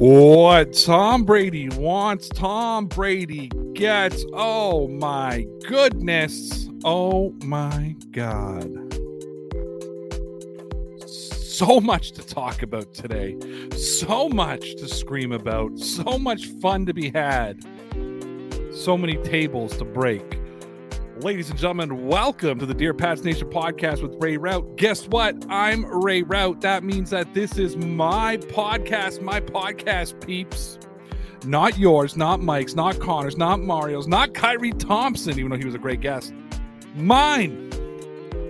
What Tom Brady wants, Tom Brady gets. Oh my goodness. Oh my God. So much to talk about today. So much to scream about. So much fun to be had. So many tables to break. Ladies and gentlemen, welcome to the Dear Pats Nation podcast with Ray Route. Guess what? I'm Ray Route. That means that this is my podcast, my podcast, peeps. Not yours, not Mike's, not Connor's, not Mario's, not Kyrie Thompson, even though he was a great guest. Mine.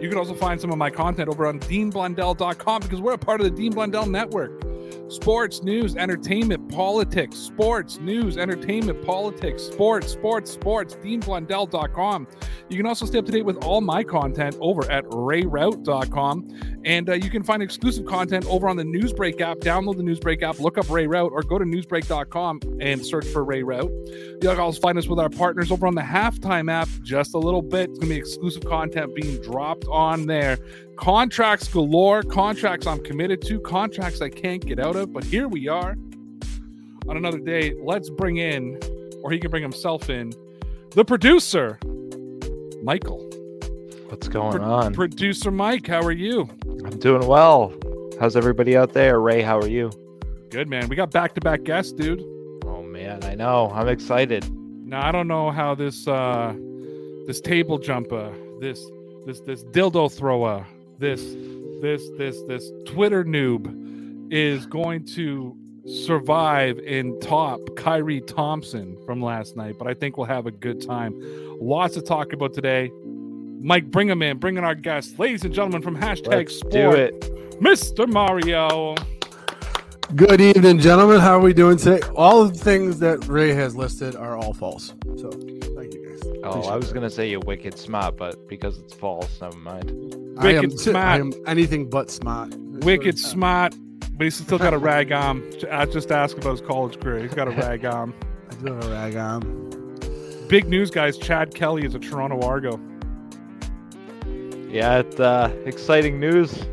You can also find some of my content over on deanblundell.com because we're a part of the Dean Blundell Network. Sports, news, entertainment, politics, sports, news, entertainment, politics, sports, sports, sports, deanblundell.com. You can also stay up to date with all my content over at rayroute.com. And uh, you can find exclusive content over on the Newsbreak app. Download the Newsbreak app, look up Ray Route, or go to newsbreak.com and search for Ray Route. You can also find us with our partners over on the Halftime app just a little bit. It's going to be exclusive content being dropped on there. Contracts galore, contracts I'm committed to, contracts I can't get out of. But here we are on another day. Let's bring in, or he can bring himself in, the producer, Michael. What's going Pro- on? Producer Mike, how are you? I'm doing well. How's everybody out there? Ray, how are you? Good, man. We got back to back guests, dude. Oh man, I know. I'm excited. Now I don't know how this uh this table jumper, this this this dildo thrower, this this this this Twitter noob is going to survive and top Kyrie Thompson from last night, but I think we'll have a good time. Lots to talk about today. Mike, bring him in. Bring in our guest, ladies and gentlemen from hashtag Let's Sport, do it. Mr. Mario. Good evening, gentlemen. How are we doing today? All the things that Ray has listed are all false. So, thank you guys. Oh, Appreciate I was gonna say you're wicked smart, but because it's false, never mind. I am, Wicked smart. I am anything but smart. Wicked smart, but he's still got a rag on. I just asked about his college career. He's got a rag on. I do have a rag on. Big news, guys. Chad Kelly is a Toronto Argo. Yeah, it's uh, exciting news.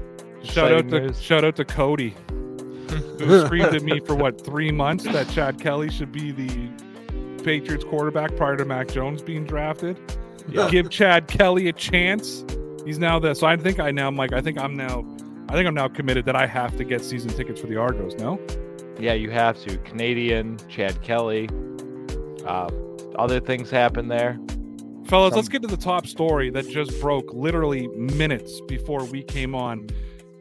Shout out to news. shout out to Cody, who screamed at me for what three months that Chad Kelly should be the Patriots quarterback prior to Mac Jones being drafted. Yeah. Give Chad Kelly a chance. He's now the so I think I now Mike. I think I'm now. I think I'm now committed that I have to get season tickets for the Argos. No. Yeah, you have to. Canadian, Chad Kelly. Uh, other things happen there. Fellas, Some- let's get to the top story that just broke literally minutes before we came on.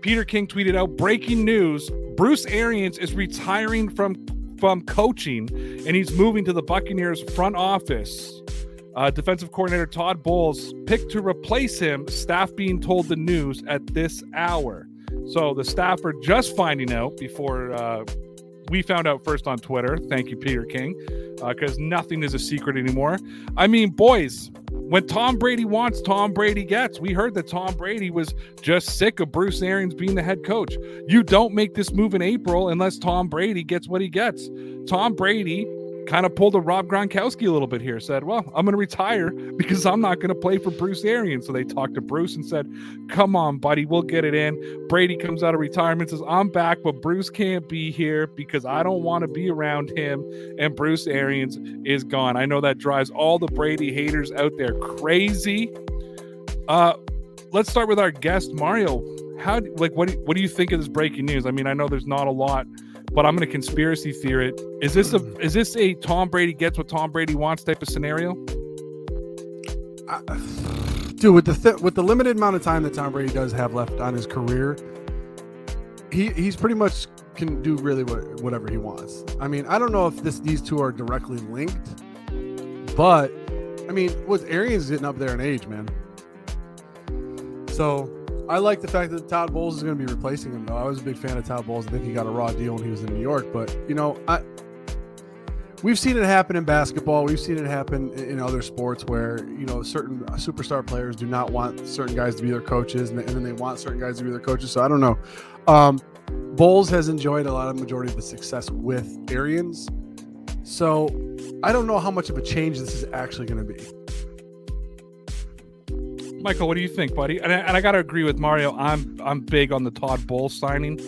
Peter King tweeted out breaking news Bruce Arians is retiring from from coaching and he's moving to the Buccaneers front office. Uh, defensive coordinator Todd Bowles picked to replace him, staff being told the news at this hour. So the staff are just finding out before uh, we found out first on Twitter. Thank you, Peter King, because nothing is a secret anymore. I mean, boys, when Tom Brady wants, Tom Brady gets. We heard that Tom Brady was just sick of Bruce Arians being the head coach. You don't make this move in April unless Tom Brady gets what he gets. Tom Brady kind of pulled a Rob Gronkowski a little bit here, said, Well, I'm going to retire because I'm not going to play for Bruce Arians. So they talked to Bruce and said, Come on, buddy, we'll get it in. Brady comes out of retirement, says, I'm back, but Bruce can't be here because I don't want to be around him. And Bruce Arians is gone. I know that drives all the Brady haters out there crazy. Uh, let's start with our guest, Mario. How like what do, what do you think of this breaking news? I mean, I know there's not a lot, but I'm going to conspiracy theory it. Is this a is this a Tom Brady gets what Tom Brady wants type of scenario? I- dude, with the th- with the limited amount of time that Tom Brady does have left on his career, he he's pretty much can do really what, whatever he wants. I mean, I don't know if this these two are directly linked, but I mean, with Arians getting up there in age, man. So I like the fact that Todd Bowles is going to be replacing him. Though I was a big fan of Todd Bowles. I think he got a raw deal when he was in New York. But you know, I we've seen it happen in basketball. We've seen it happen in other sports where you know certain superstar players do not want certain guys to be their coaches, and, and then they want certain guys to be their coaches. So I don't know. Um, Bowles has enjoyed a lot of majority of the success with Arians. So I don't know how much of a change this is actually going to be. Michael, what do you think, buddy? And I, and I got to agree with Mario. I'm I'm big on the Todd Bowles signing.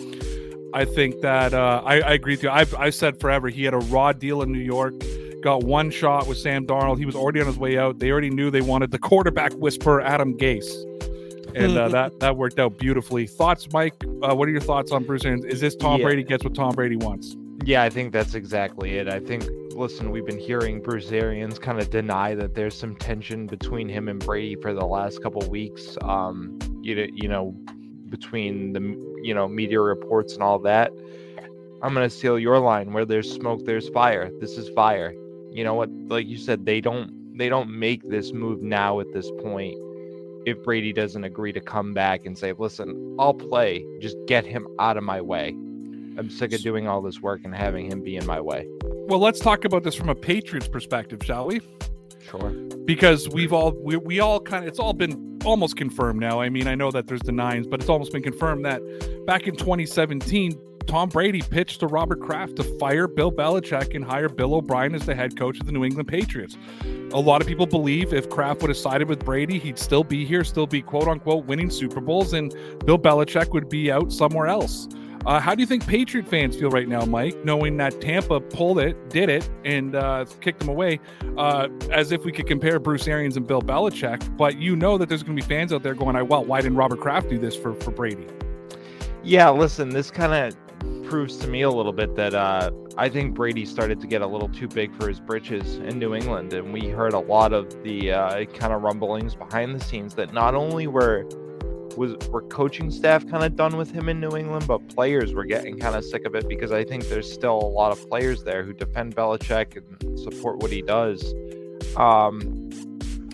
I think that uh, I, I agree with you. I've I said forever he had a raw deal in New York. Got one shot with Sam Darnold. He was already on his way out. They already knew they wanted the quarterback whisperer Adam Gase, and uh, that that worked out beautifully. Thoughts, Mike? Uh, what are your thoughts on Bruce Arians? Is this Tom Yeah. Brady gets what Tom Brady wants? Yeah, I think that's exactly it. I think, listen, we've been hearing Bruce Arians kind of deny that there's some tension between him and Brady for the last couple weeks. Um, you know, you know, between the you know media reports and all that. I'm gonna steal your line. Where there's smoke, there's fire. This is fire. You know what? Like you said, they don't they don't make this move now at this point. If Brady doesn't agree to come back and say, "Listen, I'll play. Just get him out of my way." I'm sick of doing all this work and having him be in my way. Well, let's talk about this from a Patriots perspective, shall we? Sure. because we've all we, we all kind of it's all been almost confirmed now i mean i know that there's denies but it's almost been confirmed that back in 2017 tom brady pitched to robert kraft to fire bill belichick and hire bill o'brien as the head coach of the new england patriots a lot of people believe if kraft would have sided with brady he'd still be here still be quote unquote winning super bowls and bill belichick would be out somewhere else uh, how do you think Patriot fans feel right now, Mike, knowing that Tampa pulled it, did it, and uh, kicked them away? Uh, as if we could compare Bruce Arians and Bill Belichick, but you know that there's going to be fans out there going, "I well, why didn't Robert Kraft do this for for Brady?" Yeah, listen, this kind of proves to me a little bit that uh, I think Brady started to get a little too big for his britches in New England, and we heard a lot of the uh, kind of rumblings behind the scenes that not only were was were coaching staff kind of done with him in New England, but players were getting kind of sick of it because I think there's still a lot of players there who defend Belichick and support what he does. Um,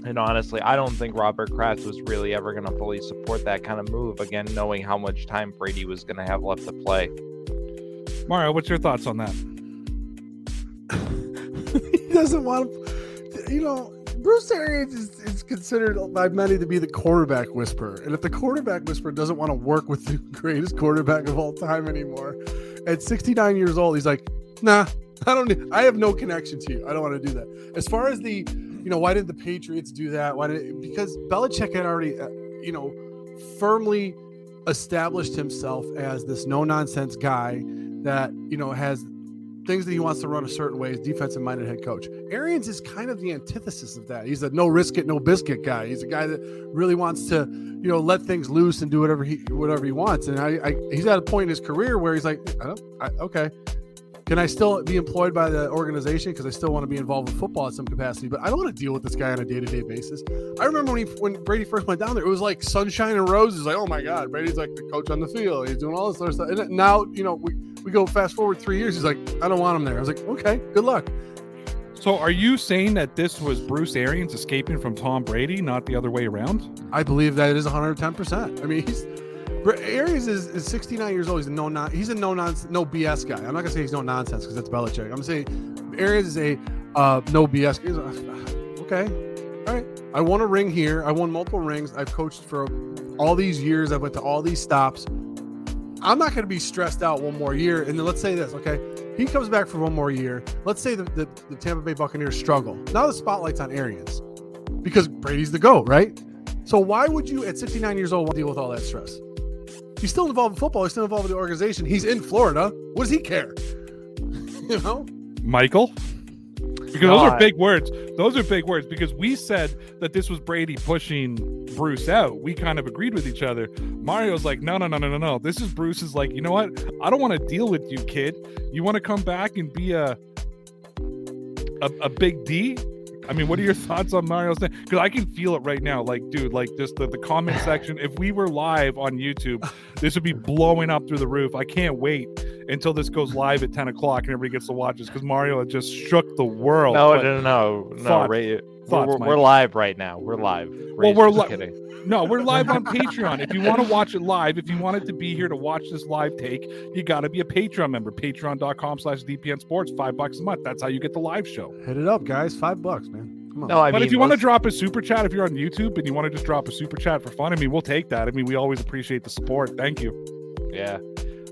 and honestly, I don't think Robert Kraft was really ever going to fully support that kind of move. Again, knowing how much time Brady was going to have left to play. Mario, what's your thoughts on that? he doesn't want to, you know, Bruce Arians is, is considered by many to be the quarterback whisperer. And if the quarterback whisperer doesn't want to work with the greatest quarterback of all time anymore, at 69 years old, he's like, nah, I don't need, I have no connection to you. I don't want to do that. As far as the, you know, why did the Patriots do that? Why did because Belichick had already, uh, you know, firmly established himself as this no nonsense guy that, you know, has things that he wants to run a certain way as defensive minded head coach. Arians is kind of the antithesis of that. He's a no risk it, no biscuit guy. He's a guy that really wants to, you know, let things loose and do whatever he whatever he wants. And I, I he's at a point in his career where he's like, I I, okay, can I still be employed by the organization because I still want to be involved with football at some capacity? But I don't want to deal with this guy on a day to day basis. I remember when he when Brady first went down there, it was like sunshine and roses. Like, oh my god, Brady's like the coach on the field. He's doing all this other stuff. And now, you know, we we go fast forward three years. He's like, I don't want him there. I was like, okay, good luck. So, are you saying that this was Bruce Arians escaping from Tom Brady, not the other way around? I believe that it is 110. percent I mean, he's Arians is, is 69 years old. He's a no non. He's a no nonsense, no BS guy. I'm not gonna say he's no nonsense because that's Belichick. I'm gonna say Arians is a uh, no BS. He's a- okay, all right. I won a ring here. I won multiple rings. I've coached for all these years. I went to all these stops. I'm not gonna be stressed out one more year. And then let's say this, okay? He comes back for one more year. Let's say the, the, the Tampa Bay Buccaneers struggle. Now the spotlight's on Arians because Brady's the GOAT, right? So why would you at 69 years old want to deal with all that stress? He's still involved in football. He's still involved with the organization. He's in Florida. What does he care? you know? Michael? Because No, those are big words. Those are big words because we said that this was Brady pushing Bruce out. We kind of agreed with each other. Mario's like, no, no, no, no, no, no. This is Bruce's like, you know what? I don't want to deal with you, kid. You want to come back and be a a, a big D? I mean, what are your thoughts on Mario's thing? Because I can feel it right now. Like, dude, like just the, the comment section. If we were live on YouTube, this would be blowing up through the roof. I can't wait until this goes live at 10 o'clock and everybody gets to watch this because Mario had just shook the world. No, But- no, no, no. Thoughts- Ray, thoughts, we're, we're, we're live right now. We're live. Ray's we're just li- kidding. No, we're live on Patreon. If you want to watch it live, if you wanted to be here to watch this live take, you got to be a Patreon member. Patreon.com slash DPN Sports, five bucks a month. That's how you get the live show. Hit it up, guys. Five bucks, man. No, I but mean, if you want to drop a super chat, if you're on YouTube and you want to just drop a super chat for fun, I mean, we'll take that. I mean, we always appreciate the support. Thank you. Yeah.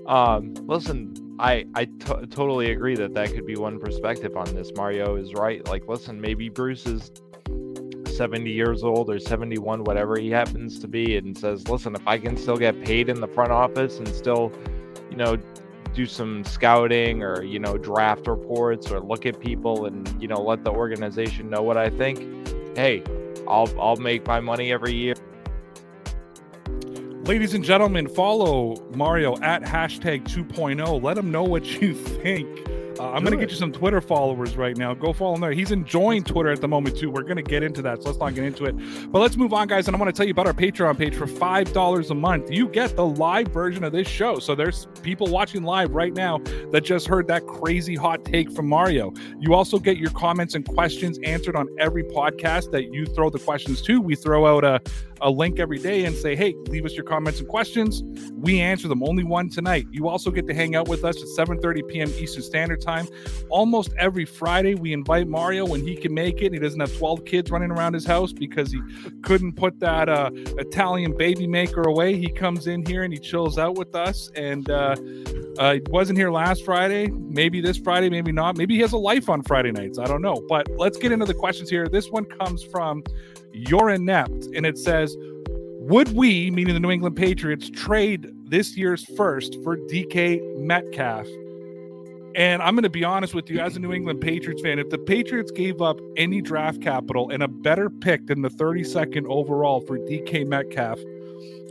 Um, listen, I I totally agree that that could be one perspective on this. Mario is right. Like, listen, maybe Bruce is 70 years old or 71, whatever he happens to be, and says, listen, if I can still get paid in the front office and still, you know, do some scouting or you know draft reports or look at people and you know let the organization know what I think, hey, I'll I'll make my money every year. Ladies and gentlemen, follow Mario at hashtag 2.0. Let him know what you think. Uh, I'm going to get you some Twitter followers right now. Go follow him there. He's enjoying Twitter at the moment, too. We're going to get into that, so let's not get into it. But let's move on, guys. And I want to tell you about our Patreon page for $5 a month. You get the live version of this show. So there's people watching live right now that just heard that crazy hot take from Mario. You also get your comments and questions answered on every podcast that you throw the questions to. We throw out a a link every day and say, hey, leave us your comments and questions. We answer them. Only one tonight. You also get to hang out with us at 7:30 p.m. Eastern Standard Time. Almost every Friday, we invite Mario when he can make it. He doesn't have 12 kids running around his house because he couldn't put that uh, Italian baby maker away. He comes in here and he chills out with us. And uh, uh, he wasn't here last Friday. Maybe this Friday, maybe not. Maybe he has a life on Friday nights. I don't know. But let's get into the questions here. This one comes from you're inept. And it says, Would we, meaning the New England Patriots, trade this year's first for DK Metcalf? And I'm going to be honest with you, as a New England Patriots fan, if the Patriots gave up any draft capital and a better pick than the 32nd overall for DK Metcalf,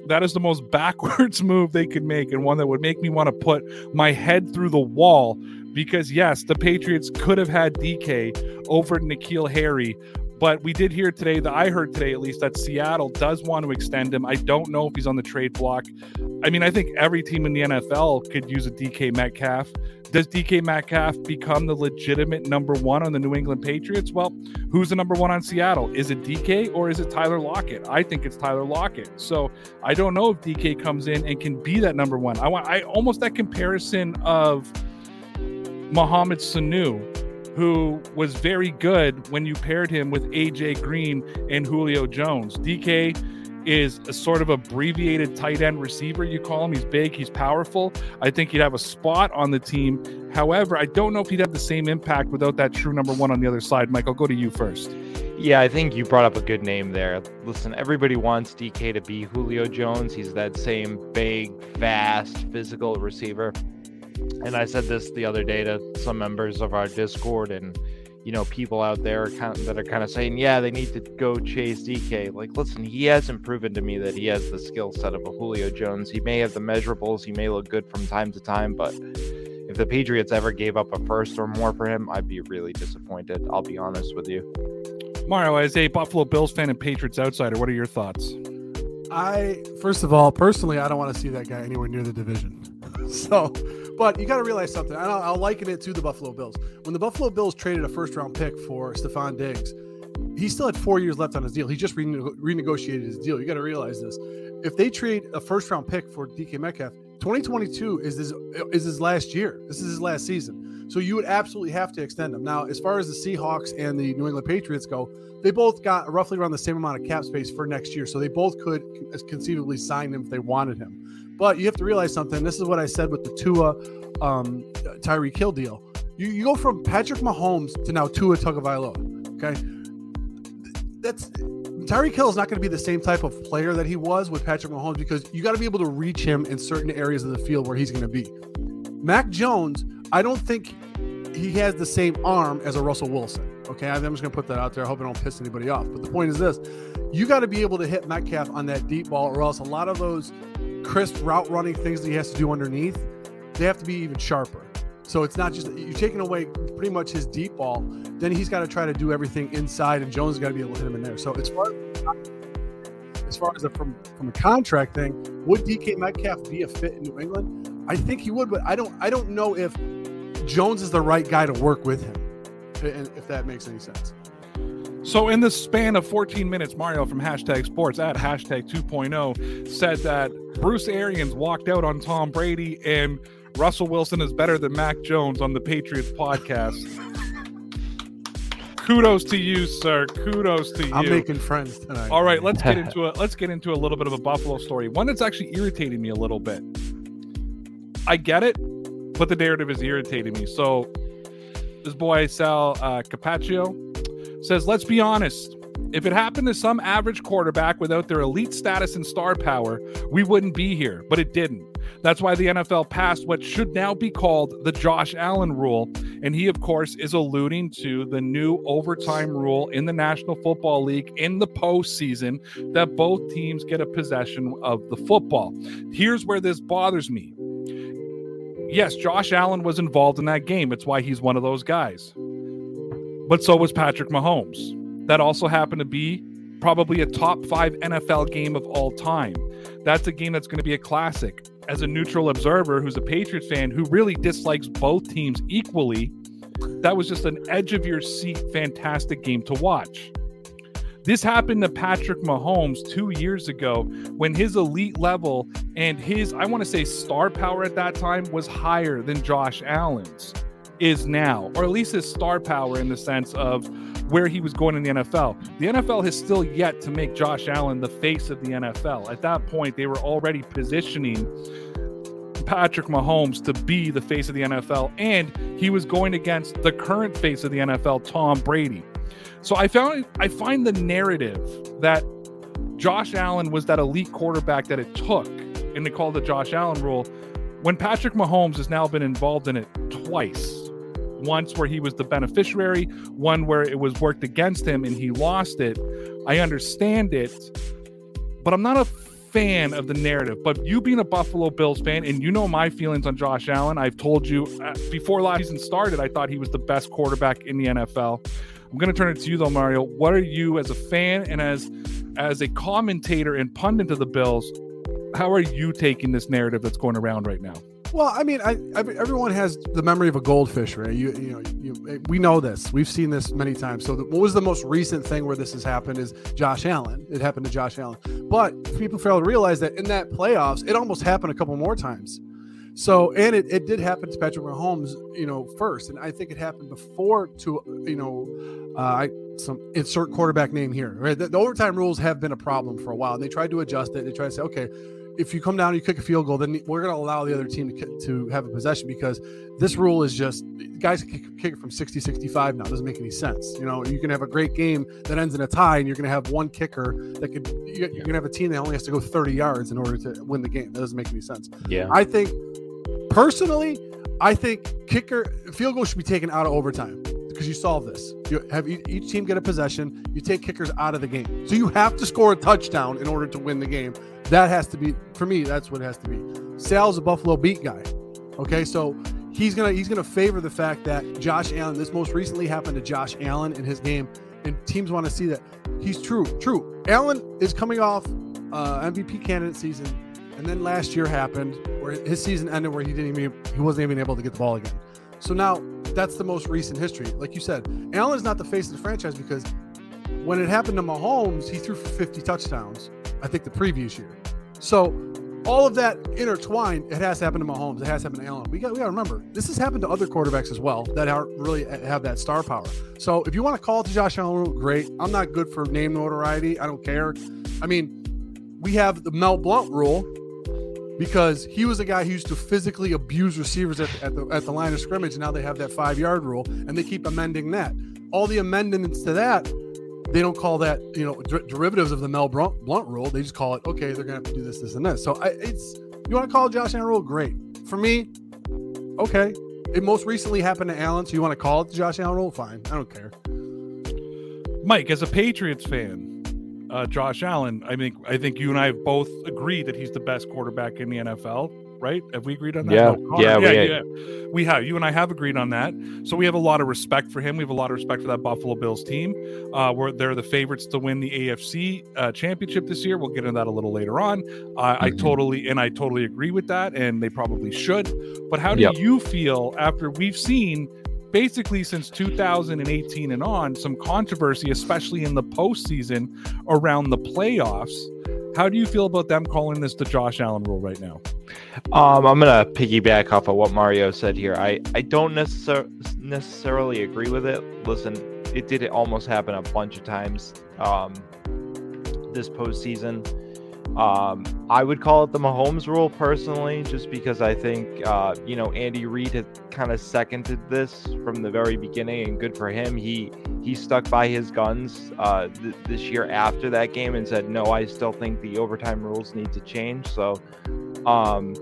that is the most backwards move they could make and one that would make me want to put my head through the wall because yes, the Patriots could have had DK over N'Keal Harry, but we did hear today, that I heard today at least, that Seattle does want to extend him. I don't know if he's on the trade block. I mean, I think every team in the NFL could use a DK Metcalf. Does DK Metcalf become the legitimate number one on the New England Patriots? Well, who's the number one on Seattle? Is it DK or is it Tyler Lockett? I think it's Tyler Lockett. So I don't know if DK comes in and can be that number one. I want I almost that comparison of Mohamed Sanu who was very good when you paired him with AJ Green and Julio Jones. DK is a sort of abbreviated tight end receiver, you call him. He's big, he's powerful. I think he'd have a spot on the team. However, I don't know if he'd have the same impact without that true number one on the other side. Mike, I'll go to you first. Yeah, I think you brought up a good name there. Listen, everybody wants DK to be Julio Jones. He's that same big, fast, physical receiver and I said this the other day to some members of our Discord and you know people out there kind of, that are kind of saying, yeah, they need to go chase DK. Like, listen, he hasn't proven to me that he has the skill set of a Julio Jones. He may have the measurables, he may look good from time to time, but if the Patriots ever gave up a first or more for him, I'd be really disappointed. I'll be honest with you. Mario, as a Buffalo Bills fan and Patriots outsider, what are your thoughts? I first of all, personally, I don't want to see that guy anywhere near the division. So but you got to realize something. I'll, I'll liken it to the Buffalo Bills. When the Buffalo Bills traded a first round pick for Stefon Diggs, he still had four years left on his deal. He just rene- renegotiated his deal. You got to realize this. If they trade a first round pick for DK Metcalf, 2022 is his is his last year. This is his last season. So you would absolutely have to extend him. Now, as far as the Seahawks and the New England Patriots go, they both got roughly around the same amount of cap space for next year. So they both could conceivably sign him if they wanted him. But you have to realize something. This is what I said with the Tua um, Hill deal. You, you go from Patrick Mahomes to now Tua Tagovailoa. Okay, that's Tyreek Hill is not going to be the same type of player that he was with Patrick Mahomes because you got to be able to reach him in certain areas of the field where he's going to be. Mac Jones, I don't think he has the same arm as a Russell Wilson. Okay, I'm just going to put that out there. I hope I don't piss anybody off. But the point is this you got to be able to hit Metcalf on that deep ball, or else a lot of those crisp route running things that he has to do underneath, they have to be even sharper. So it's not just you're taking away pretty much his deep ball. Then he's got to try to do everything inside, and Jones got to be able to hit him in there. So as far as far as a, from from a contract thing, would DK Metcalf be a fit in New England? I think he would, but I don't I don't know if Jones is the right guy to work with him if that makes any sense. So, in the span of 14 minutes, Mario from hashtag sports at hashtag 2.0 said that Bruce Arians walked out on Tom Brady and Russell Wilson is better than Mac Jones on the Patriots podcast. Kudos to you, sir. Kudos to you. I'm making friends tonight. All right, let's get into it. Let's get into a little bit of a Buffalo story. One that's actually irritating me a little bit. I get it, but the narrative is irritating me. So this boy Sal uh, Capaccio says, "Let's be honest. If it happened to some average quarterback without their elite status and star power, we wouldn't be here. But it didn't. That's why the NFL passed what should now be called the Josh Allen rule. And he, of course, is alluding to the new overtime rule in the National Football League in the postseason that both teams get a possession of the football. Here's where this bothers me. Yes, Josh Allen was involved in that game. It's why he's one of those guys. But so was Patrick Mahomes. That also happened to be probably a top five NFL game of all time. That's a game that's going to be a classic. As a neutral observer who's a Patriots fan who really dislikes both teams equally, that was just an edge of your seat, fantastic game to watch. This happened to Patrick Mahomes two years ago when his elite level and his, I want to say, star power at that time was higher than Josh Allen's is now, or at least his star power in the sense of where he was going in the NFL. The NFL has still yet to make Josh Allen the face of the NFL. At that point, they were already positioning Patrick Mahomes to be the face of the NFL, and he was going against the current face of the NFL, Tom Brady. So I found I find the narrative that Josh Allen was that elite quarterback that it took, and they call the Josh Allen rule, when Patrick Mahomes has now been involved in it twice once where he was the beneficiary, one where it was worked against him and he lost it. I understand it, but I'm not a fan of the narrative. But you being a Buffalo Bills fan, and you know my feelings on Josh Allen, I've told you uh, before last season started, I thought he was the best quarterback in the NFL. I'm going to turn it to you though, Mario. What are you as a fan and as as a commentator and pundit of the Bills? How are you taking this narrative that's going around right now? Well, I mean, I, I, everyone has the memory of a goldfish, right? You, you know, you, we know this. We've seen this many times. So, the, what was the most recent thing where this has happened? Is Josh Allen? It happened to Josh Allen. But people fail to realize that in that playoffs, it almost happened a couple more times. So, and it, it did happen to Patrick Mahomes, you know, first, and I think it happened before to, you know, uh, I some insert quarterback name here. Right, the, the overtime rules have been a problem for a while, and they tried to adjust it. They tried to say, okay if you come down, and you kick a field goal, then we're going to allow the other team to, to have a possession because this rule is just guys can kick it from 60, 65 now. It doesn't make any sense. You know, you can have a great game that ends in a tie, and you're going to have one kicker that could, you're going to have a team that only has to go 30 yards in order to win the game. That doesn't make any sense. Yeah. I think personally, I think kicker field goal should be taken out of overtime because you solve this. You have each team get a possession. You take kickers out of the game, so you have to score a touchdown in order to win the game. That has to be for me. That's what it has to be. Sal's a Buffalo beat guy. Okay, so he's gonna he's gonna favor the fact that Josh Allen. This most recently happened to Josh Allen in his game, and teams want to see that he's true. True. Allen is coming off uh, MVP candidate season, and then last year happened where his season ended where he didn't even he wasn't even able to get the ball again. So now that's the most recent history. Like you said, Allen is not the face of the franchise because when it happened to Mahomes, he threw for 50 touchdowns. I think the previous year. So all of that intertwined, it has happened to Mahomes. It has happened to Allen. We got we got to remember this has happened to other quarterbacks as well that are really have that star power. So if you want to call it to Josh Allen, rule, great. I'm not good for name notoriety. I don't care. I mean, we have the Mel Blount rule because he was a guy who used to physically abuse receivers at, at the at the line of scrimmage. Now they have that five yard rule, and they keep amending that. All the amendments to that they don't call that you know der- derivatives of the Mel Blunt, Blount rule. They just call it okay. They're gonna have to do this, this, and this. So I, it's you want to call Josh Allen rule? Great for me. Okay, it most recently happened to Allen, so you want to call it the Josh Allen rule? Fine, I don't care. Mike, as a Patriots fan, uh, Josh Allen, I think I think you and I have both agreed that he's the best quarterback in the NFL right? Have we agreed on that? Yeah, no, yeah, yeah, we, yeah. We have. You and I have agreed on that. So we have a lot of respect for him. We have a lot of respect for that Buffalo Bills team. Uh, where they're the favorites to win the AFC uh, championship this year. We'll get into that a little later on. Uh, mm-hmm. I totally and I totally agree with that, and they probably should. But how do yep. you feel after we've seen? Basically since 2018 and on some controversy, especially in the postseason around the playoffs. How do you feel about them calling this the Josh Allen rule right now? Um, I'm gonna piggyback off of what Mario said here. I I don't necessar- necessarily agree with it. Listen, it did almost happen a bunch of times um, this postseason. Um, I would call it the Mahomes rule personally, just because I think uh, you know Andy Reid had kind of seconded this from the very beginning, and good for him. He he stuck by his guns uh, th- this year after that game and said, "No, I still think the overtime rules need to change." So, um,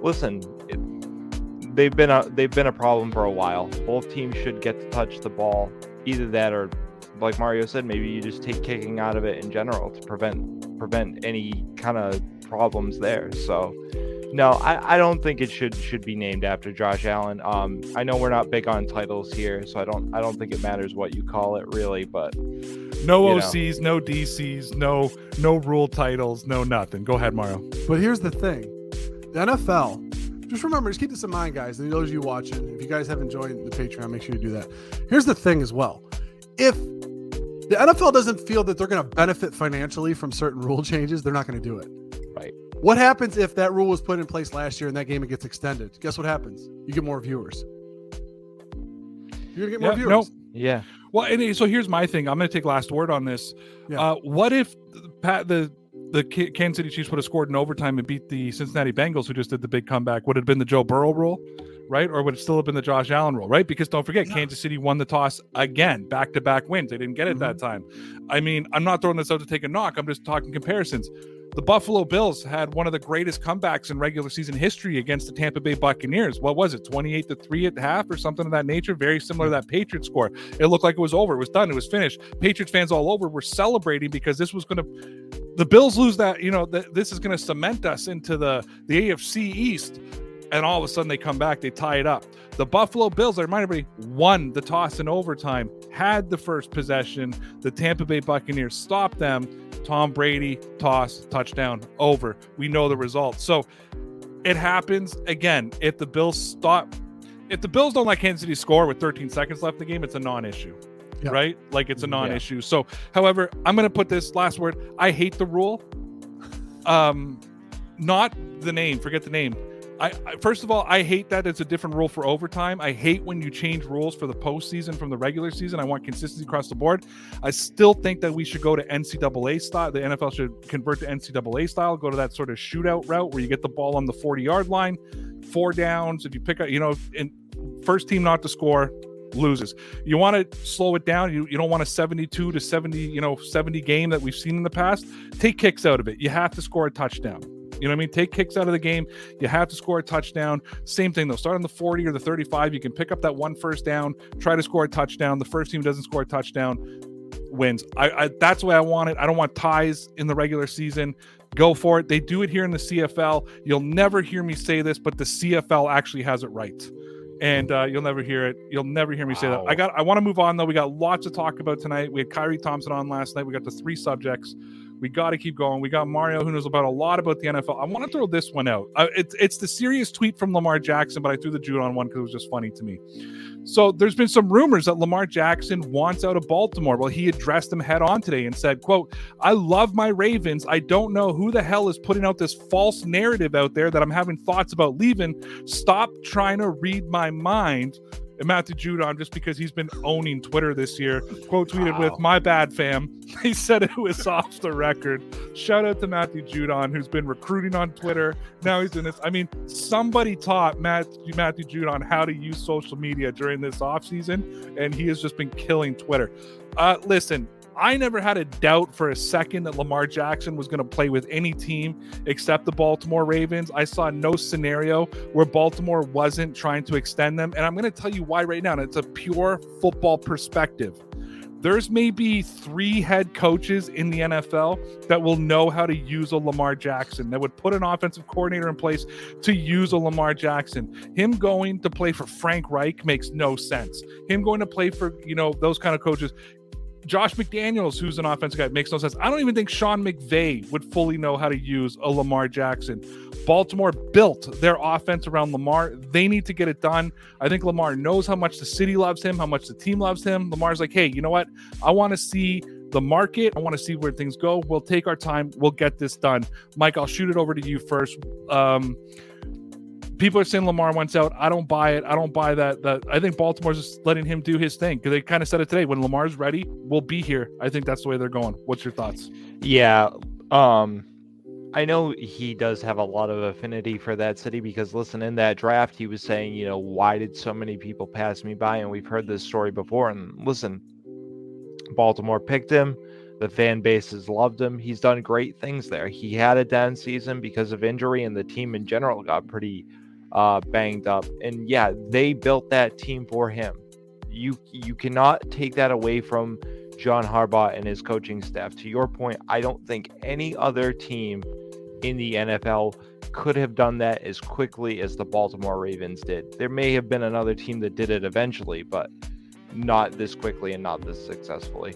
listen, it, they've been a they've been a problem for a while. Both teams should get to touch the ball. Either that, or like Mario said, maybe you just take kicking out of it in general to prevent prevent any kind of problems there. So. No, I, I don't think it should should be named after Josh Allen. Um, I know we're not big on titles here, so I don't I don't think it matters what you call it really, but no OCs, know. no DCs, no no rule titles, no nothing. Go ahead, Mario. But here's the thing: the NFL. Just remember, just keep this in mind, guys. And those of you watching, if you guys haven't joined the Patreon, make sure you do that. Here's the thing as well: if the NFL doesn't feel that they're going to benefit financially from certain rule changes, they're not going to do it. Right. What happens if that rule was put in place last year and that game gets extended? Guess what happens? You get more viewers. You're gonna get more viewers. Nope. Yeah. Well, and so here's my thing. I'm going to take last word on this. Yeah. Uh, what if Pat the the Kansas City Chiefs would have scored in overtime and beat the Cincinnati Bengals, who just did the big comeback? Would it have been the Joe Burrow rule, right, or would it still have been the Josh Allen rule, right? Because don't forget, yeah. Kansas City won the toss again, back to back wins. They didn't get it mm-hmm. that time. I mean, I'm not throwing this out to take a knock. I'm just talking comparisons. The Buffalo Bills had one of the greatest comebacks in regular season history against the Tampa Bay Buccaneers. What was it, 28 to 3 at half or something of that nature? Very similar to that Patriots score. It looked like it was over. It was done. It was finished. Patriots fans all over were celebrating because this was going to, the Bills lose that, you know, th- this is going to cement us into the, the AFC East and all of a sudden they come back, they tie it up. The Buffalo Bills, I remind everybody, won the toss in overtime, had the first possession. The Tampa Bay Buccaneers stopped them. Tom Brady, toss, touchdown, over. We know the result. So it happens again. If the Bills stop, if the Bills don't let Kansas City score with 13 seconds left in the game, it's a non issue. Yep. Right? Like it's a non issue. Yeah. So, however, I'm going to put this last word. I hate the rule. Um, not the name, forget the name. I, I, first of all, I hate that it's a different rule for overtime. I hate when you change rules for the postseason from the regular season. I want consistency across the board. I still think that we should go to NCAA style. The NFL should convert to NCAA style. Go to that sort of shootout route where you get the ball on the 40 yard line, four downs. If you pick up, you know, in first team not to score loses. You want to slow it down. You, you don't want a 72 to 70, you know, 70 game that we've seen in the past. Take kicks out of it. You have to score a touchdown. You know what I mean? Take kicks out of the game. You have to score a touchdown. Same thing though. Start on the 40 or the 35. You can pick up that one first down, try to score a touchdown. The first team doesn't score a touchdown wins. I, I that's the way I want it. I don't want ties in the regular season. Go for it. They do it here in the CFL. You'll never hear me say this, but the CFL actually has it right and uh, you'll never hear it. You'll never hear me wow. say that. I got. I want to move on though. We got lots to talk about tonight. We had Kyrie Thompson on last night. We got the three subjects. We got to keep going. We got Mario, who knows about a lot about the NFL. I want to throw this one out. Uh, it's it's the serious tweet from Lamar Jackson, but I threw the Judon one because it was just funny to me. So there's been some rumors that Lamar Jackson wants out of Baltimore. Well, he addressed them head on today and said, "quote I love my Ravens. I don't know who the hell is putting out this false narrative out there that I'm having thoughts about leaving. Stop trying to read my mind." And Matthew Judon just because he's been owning Twitter this year. Quote tweeted wow. with "My bad, fam." He said it was off the record. Shout out to Matthew Judon who's been recruiting on Twitter. Now he's in this. I mean, somebody taught Matthew Matthew Judon how to use social media during this off season, and he has just been killing Twitter. Uh, listen, I never had a doubt for a second that Lamar Jackson was going to play with any team except the Baltimore Ravens. I saw no scenario where Baltimore wasn't trying to extend them. And I'm going to tell you why right now. And it's a pure football perspective. There's maybe three head coaches in the NFL that will know how to use a Lamar Jackson, that would put an offensive coordinator in place to use a Lamar Jackson. Him going to play for Frank Reich makes no sense. Him going to play for, you know, those kind of coaches Josh McDaniels, who's an offensive guy, makes no sense. I don't even think Sean McVay would fully know how to use a Lamar Jackson. Baltimore built their offense around Lamar. They need to get it done. I think Lamar knows how much the city loves him, how much the team loves him. Lamar's like, hey, you know what? I want to see the market. I want to see where things go. We'll take our time. We'll get this done. Mike, I'll shoot it over to you first. Um, people are saying Lamar wants out. I don't buy it. I don't buy that. That I think Baltimore's just letting him do his thing because they kind of said it today. When Lamar's ready, we'll be here. I think that's the way they're going. What's your thoughts? Yeah, um, I know he does have a lot of affinity for that city because listen, in that draft, he was saying, you know, why did so many people pass me by? And we've heard this story before. And listen, Baltimore picked him. The fan base has loved him. He's done great things there. He had a down season because of injury, and the team in general got pretty uh, banged up. And yeah, they built that team for him. You you cannot take that away from John Harbaugh and his coaching staff. To your point, I don't think any other team in the NFL could have done that as quickly as the Baltimore Ravens did. There may have been another team that did it eventually, but not this quickly and not this successfully.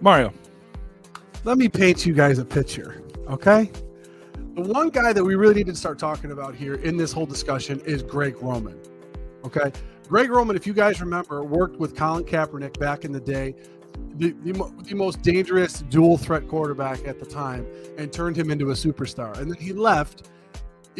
Mario. Let me paint you guys a picture, okay? The one guy that we really need to start talking about here in this whole discussion is Greg Roman. Okay. Greg Roman, if you guys remember, worked with Colin Kaepernick back in the day, the, the, the, most dangerous dual threat quarterback at the time, and turned him into a superstar. And then he left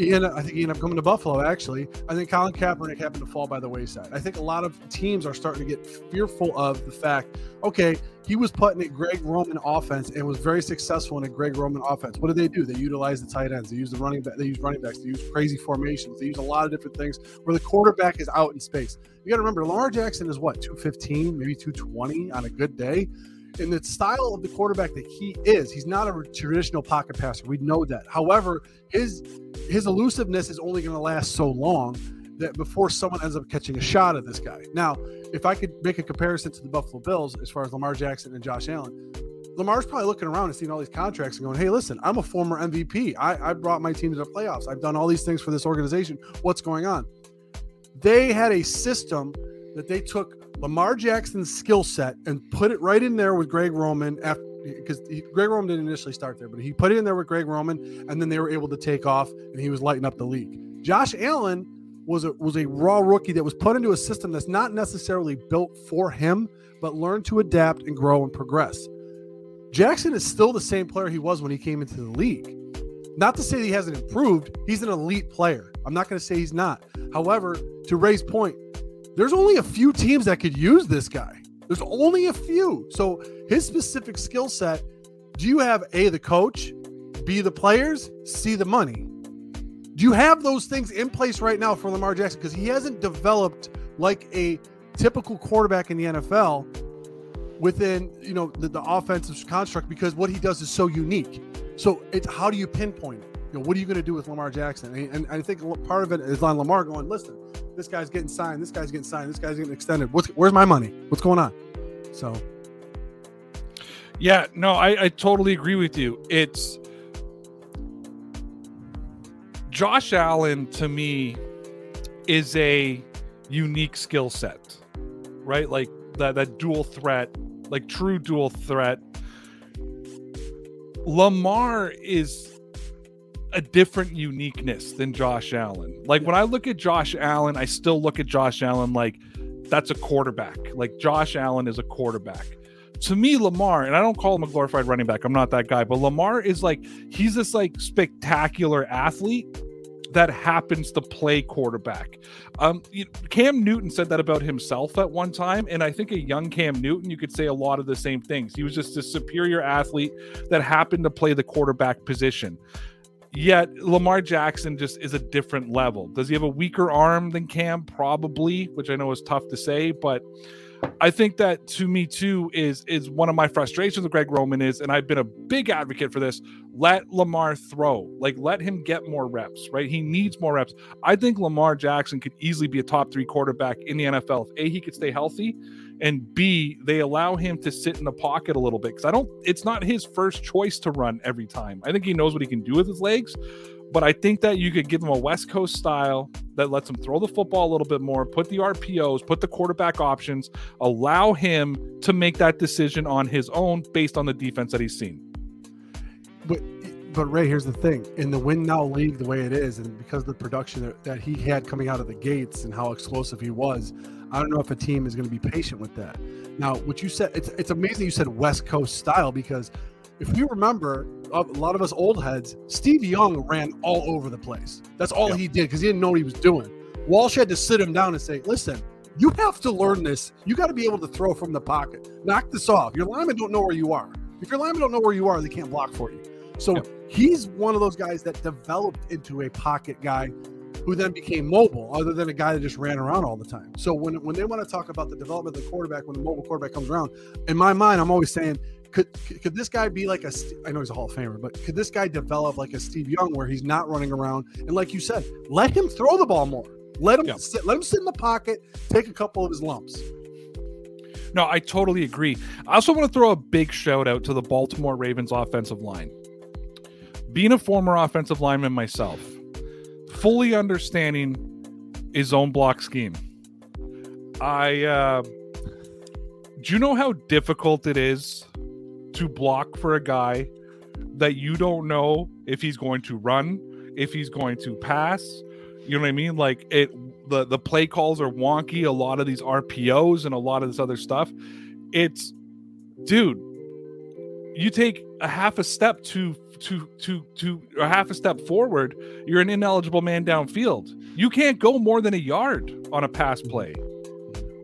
he ended, I think he ended up coming to Buffalo. Actually, I think Colin Kaepernick happened to fall by the wayside. I think a lot of teams are starting to get fearful of the fact. Okay, he was putting a Greg Roman offense and was very successful in a Greg Roman offense. What did they do? They utilize the tight ends. They use the running back. They use running backs. They use crazy formations. They use a lot of different things where the quarterback is out in space. You got to remember, Lamar Jackson is what 215, maybe 220 on a good day in the style of the quarterback that he is, he's not a traditional pocket passer. We know that. However, his his elusiveness is only going to last so long that before someone ends up catching a shot at this guy. Now, if I could make a comparison to the Buffalo Bills as far as Lamar Jackson and Josh Allen, Lamar's probably looking around and seeing all these contracts and going, "Hey, listen, I'm a former MVP. I, I brought my team to the playoffs. I've done all these things for this organization. What's going on?" They had a system that they took Lamar Jackson's skill set and put it right in there with Greg Roman after because Greg Roman didn't initially start there, but he put it in there with Greg Roman, and then they were able to take off, and he was lighting up the league. Josh Allen was a was a raw rookie that was put into a system that's not necessarily built for him, but learned to adapt and grow and progress. Jackson is still the same player he was when he came into the league. Not to say that he hasn't improved, he's an elite player. I'm not going to say he's not. However, to Ray's point, there's only a few teams that could use this guy. There's only a few. So his specific skill set, do you have A, the coach, B, the players, C, the money? Do you have those things in place right now for Lamar Jackson? Because he hasn't developed like a typical quarterback in the NFL within you know the, the offensive construct because what he does is so unique. So it's how do you pinpoint it? You know, what are you going to do with Lamar Jackson? And, and I think part of it is on Lamar going, listen, this guy's getting signed, this guy's getting signed, this guy's getting extended. What's where's my money? What's going on? So yeah, no, I, I totally agree with you. It's Josh Allen to me is a unique skill set, right? Like that that dual threat, like true dual threat. Lamar is a different uniqueness than Josh Allen. Like when I look at Josh Allen, I still look at Josh Allen like that's a quarterback. Like Josh Allen is a quarterback. To me, Lamar, and I don't call him a glorified running back. I'm not that guy, but Lamar is like he's this like spectacular athlete that happens to play quarterback. Um, Cam Newton said that about himself at one time, and I think a young Cam Newton, you could say a lot of the same things. He was just a superior athlete that happened to play the quarterback position. Yet Lamar Jackson just is a different level. Does he have a weaker arm than Cam? Probably, which I know is tough to say, but I think that to me too is is one of my frustrations with Greg Roman is, and I've been a big advocate for this. Let Lamar throw, like let him get more reps, right? He needs more reps. I think Lamar Jackson could easily be a top three quarterback in the NFL if a he could stay healthy, and B, they allow him to sit in the pocket a little bit because I don't. It's not his first choice to run every time. I think he knows what he can do with his legs, but I think that you could give him a West Coast style that lets him throw the football a little bit more, put the RPOs, put the quarterback options, allow him to make that decision on his own based on the defense that he's seen. But but Ray, here's the thing: in the win now league, the way it is, and because of the production that he had coming out of the gates and how explosive he was, I don't know if a team is going to be patient with that. Now, what you said, it's it's amazing you said West Coast style because if you remember, a lot of us old heads, Steve Young ran all over the place. That's all he did because he didn't know what he was doing. Walsh had to sit him down and say, "Listen, you have to learn this. You got to be able to throw from the pocket. Knock this off. Your linemen don't know where you are. If your linemen don't know where you are, they can't block for you." So he's one of those guys that developed into a pocket guy who then became mobile, other than a guy that just ran around all the time. So when when they want to talk about the development of the quarterback, when the mobile quarterback comes around, in my mind, I'm always saying could could this guy be like a? I know he's a Hall of Famer, but could this guy develop like a Steve Young, where he's not running around and, like you said, let him throw the ball more. Let him yeah. sit, let him sit in the pocket, take a couple of his lumps. No, I totally agree. I also want to throw a big shout out to the Baltimore Ravens offensive line. Being a former offensive lineman myself, fully understanding his own block scheme. I uh, do you know how difficult it is to block for a guy that you don't know if he's going to run, if he's going to pass. You know what I mean? Like it the the play calls are wonky, a lot of these RPOs and a lot of this other stuff. It's dude, you take a half a step to to to to a half a step forward, you're an ineligible man downfield. You can't go more than a yard on a pass play.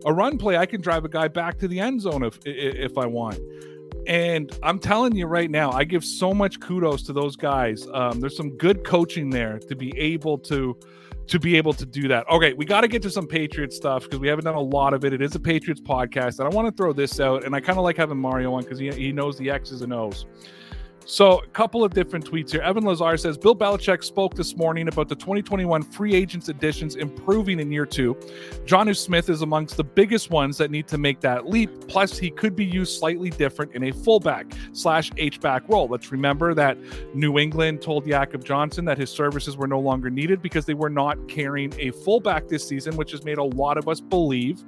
A run play, I can drive a guy back to the end zone if if I want. And I'm telling you right now, I give so much kudos to those guys. Um, there's some good coaching there to be able to to be able to do that. Okay, we got to get to some Patriots stuff because we haven't done a lot of it. It is a Patriots podcast, and I want to throw this out. And I kind of like having Mario on because he, he knows the X's and O's. So, a couple of different tweets here. Evan Lazar says Bill Belichick spoke this morning about the 2021 free agents additions improving in year two. Jonnu Smith is amongst the biggest ones that need to make that leap. Plus, he could be used slightly different in a fullback slash H back role. Let's remember that New England told Jakob Johnson that his services were no longer needed because they were not carrying a fullback this season, which has made a lot of us believe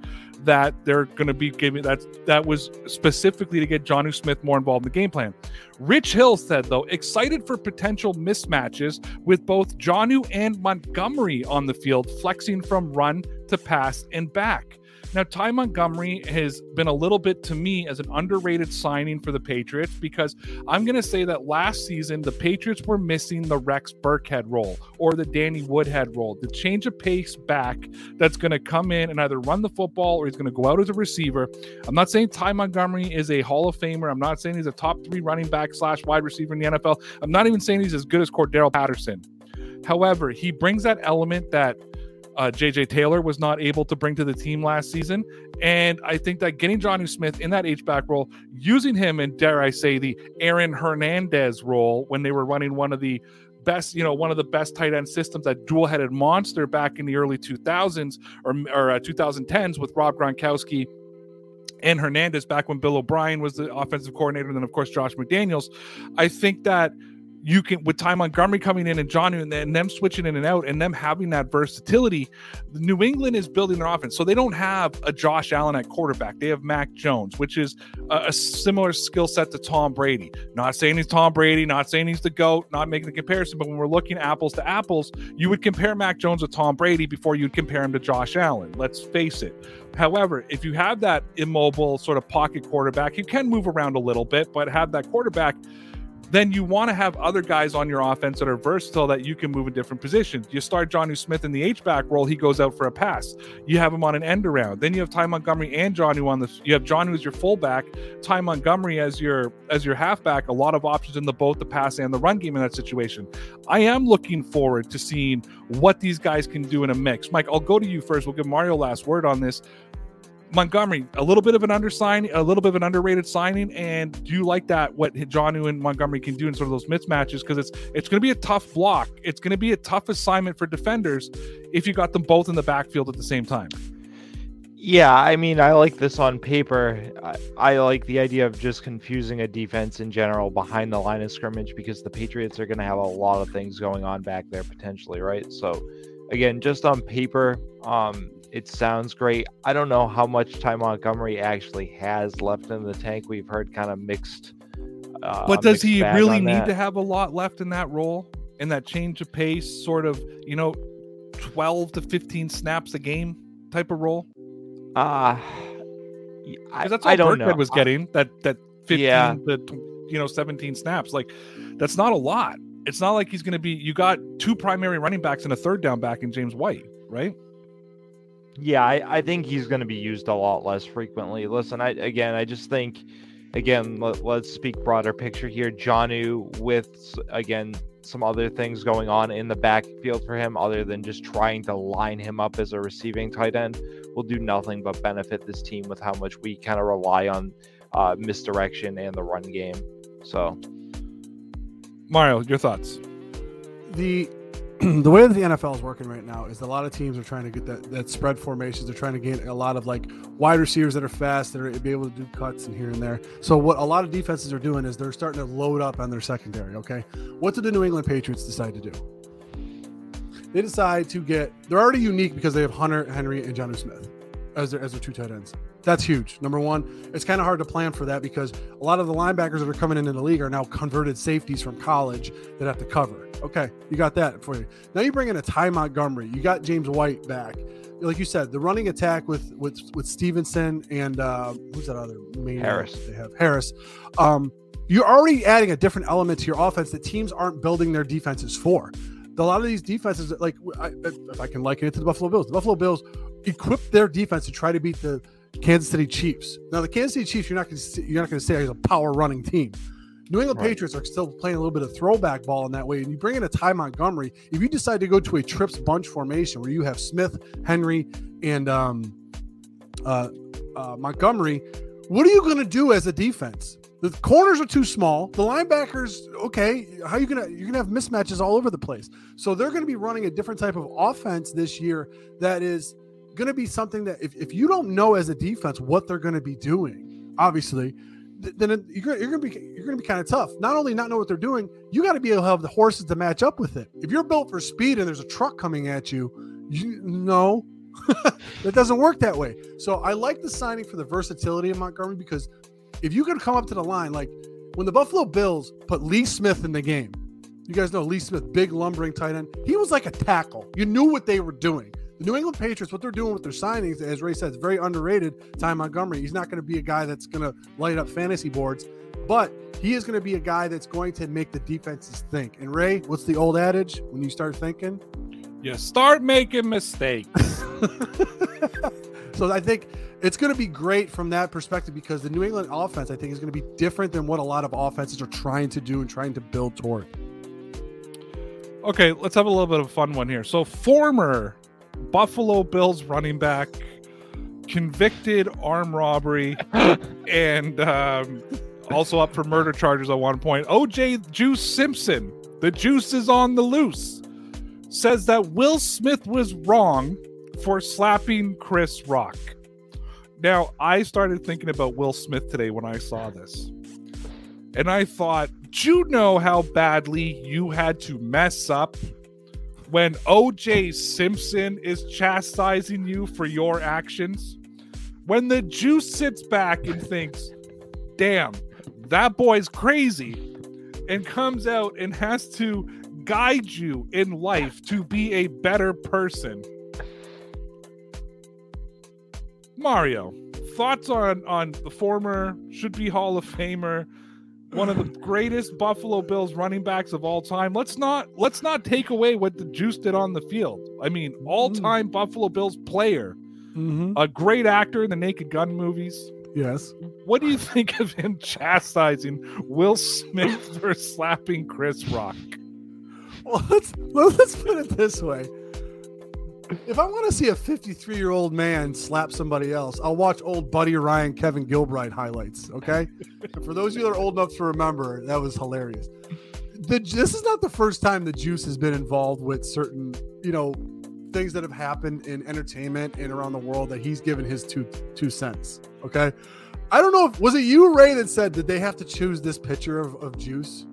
that they're going to be giving that. That was specifically to get Jonnu Smith more involved in the game plan. Rich Hill said, though, excited for potential mismatches with both Jonnu and Montgomery on the field, flexing from run to pass and back. Now, Ty Montgomery has been a little bit to me as an underrated signing for the Patriots because I'm going to say that last season the Patriots were missing the Rex Burkhead role or the Danny Woodhead role, the change of pace back that's going to come in and either run the football or he's going to go out as a receiver. I'm not saying Ty Montgomery is a Hall of Famer. I'm not saying he's a top three running back slash wide receiver in the NFL. I'm not even saying he's as good as Cordarrelle Patterson. However, he brings that element that uh, JJ Taylor was not able to bring to the team last season. And I think that getting Jonnu Smith in that H back role, using him in, dare I say, the Aaron Hernandez role when they were running one of the best, you know, one of the best tight end systems, that dual headed monster back in the early 2000s or, or uh, 2010s with Rob Gronkowski and Hernandez back when Bill O'Brien was the offensive coordinator, and then of course Josh McDaniels. I think that you can with Ty Montgomery coming in and John and, them switching in and out and them having that versatility, New England is building their offense. So they don't have a Josh Allen at quarterback. They have Mac Jones, which is a, a similar skill set to Tom Brady. Not saying he's Tom Brady, not saying he's the GOAT, not making the comparison, but when we're looking apples to apples, you would compare Mac Jones with Tom Brady before you'd compare him to Josh Allen. Let's face it. However, if you have that immobile sort of pocket quarterback, you can move around a little bit, but have that quarterback then you want to have other guys on your offense that are versatile that you can move in different positions. You start Jonnu Smith in the H back role, he goes out for a pass. You have him on an end around. Then you have Ty Montgomery and Jonnu on the. You have Jonnu as your fullback, Ty Montgomery as your as your halfback. A lot of options in the both the pass and the run game in that situation. I am looking forward to seeing what these guys can do in a mix. Mike, I'll go to you first. We'll give Mario last word on this. Montgomery, a little bit of an undersign, a little bit of an underrated signing. And do you like that? What Jonnu and Montgomery can do in sort of those mismatches? Because it's it's going to be a tough block. It's going to be a tough assignment for defenders if you got them both in the backfield at the same time. Yeah, I mean, I like this on paper. I, I, like the idea of just confusing a defense in general behind the line of scrimmage because the Patriots are going to have a lot of things going on back there potentially, right? So, again, just on paper, um, it sounds great. I don't know how much Ty Montgomery actually has left in the tank. We've heard kind of mixed. Uh, but does he really need to have a lot left in that role, in that change of pace, sort of, you know, 12 to 15 snaps a game type of role? Uh, I, that's all I don't Burkhead know. was getting that that 15 yeah. to you know 17 snaps. Like that's not a lot. It's not like he's going to be. You got two primary running backs and a third down back in James White, right? Yeah, I, I think he's going to be used a lot less frequently. Listen, I again, I just think, again, let, us speak broader picture here. Jonnu with again some other things going on in the backfield for him, other than just trying to line him up as a receiving tight end, will do nothing but benefit this team with how much we kind of rely on uh, misdirection and the run game. So, Mario, your thoughts? The the way that the NFL is working right now is a lot of teams are trying to get that, that spread formations. They're trying to gain a lot of like wide receivers that are fast, that are be able to do cuts and here and there. So what a lot of defenses are doing is they're starting to load up on their secondary. Okay, what did the New England Patriots decide to do? They decide to get. They're already unique because they have Hunter Henry and Jonnu Smith as their as their two tight ends. That's huge. Number one, it's kind of hard to plan for that because a lot of the linebackers that are coming into the league are now converted safeties from college that have to cover. Okay, you got that for you. Now you bring in a Ty Montgomery. You got James White back. Like you said, the running attack with with with Stevenson and uh, who's that other main Harris. They have Harris. Um, you're already adding a different element to your offense that teams aren't building their defenses for. A lot of these defenses, like I, if I can liken it to the Buffalo Bills, the Buffalo Bills equipped their defense to try to beat the Kansas City Chiefs. Now, the Kansas City Chiefs, you're not going to you're not going to say is a power running team. New England Right. Patriots are still playing a little bit of throwback ball in that way. And you bring in a Ty Montgomery. If you decide to go to a trips bunch formation where you have Smith, Henry, and um, uh, uh, Montgomery, what are you going to do as a defense? The corners are too small. The linebackers, okay, how you gonna you're gonna have mismatches all over the place. So they're going to be running a different type of offense this year that is going to be something that if, if you don't know as a defense what they're going to be doing, obviously, th- then you're, going to be you're going to be kind of tough. Not only not know what they're doing, you got to be able to have the horses to match up with it. If you're built for speed and there's a truck coming at you, you no, that doesn't work that way. So I like the signing for the versatility of Montgomery because if you can come up to the line, like when the Buffalo Bills put Lee Smith in the game, you guys know Lee Smith, big lumbering tight end. He was like a tackle. You knew what they were doing. The New England Patriots, what they're doing with their signings, as Ray said, is very underrated. Ty Montgomery, he's not going to be a guy that's going to light up fantasy boards, but he is going to be a guy that's going to make the defenses think. And Ray, what's the old adage? When you start thinking, You start making mistakes. so I think it's going to be great from that perspective because the New England offense, I think, is going to be different than what a lot of offenses are trying to do and trying to build toward. Okay, let's have a little bit of a fun one here. So, former Buffalo Bills running back, convicted arm robbery, and um, also up for murder charges at one point. OJ Juice Simpson, the juice is on the loose, says that Will Smith was wrong for slapping Chris Rock. Now, I started thinking about Will Smith today when I saw this. And I thought, do you know how badly you had to mess up when OJ Simpson is chastising you for your actions? When the juice sits back and thinks, damn, that boy's crazy, and comes out and has to guide you in life to be a better person. Mario, thoughts on on the former should be Hall of Famer, one of the greatest Buffalo Bills running backs of all time. Let's not let's not take away what the Juice did on the field. I mean, all-time Buffalo Bills player, Mm-hmm. a great actor in the Naked Gun movies. Yes. What do you think of him chastising Will Smith for slapping Chris Rock? Well, let's let's put it this way. If I want to see a 53 year old man slap somebody else, I'll watch old Buddy Ryan, Kevin Gilbride highlights. Okay. For those of you that are old enough to remember, that was hilarious. The, this is not the first time the Juice has been involved with certain, you know, things that have happened in entertainment and around the world that he's given his two two cents. Okay. I don't know if was it you, Ray, that said did they have to choose this picture of, of Juice?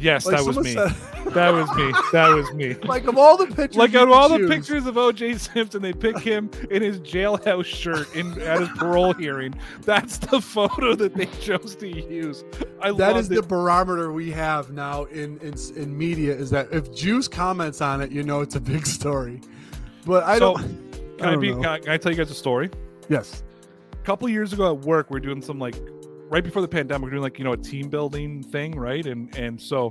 Yes, Like, that was me. said- That was me. That was me. like of all the pictures, Like out of all the pictures of OJ Simpson, they pick him in his jailhouse shirt in at his parole hearing. That's the photo that they chose to use. I That is the barometer we have now in, in in media. Is that if Juice comments on it, you know it's a big story. But I So, don't. Can I, don't be? know. Can I, can I tell you guys a story? yes. A couple years ago at work, we are doing some like right before the pandemic, we are doing like you know a team building thing, right? And and so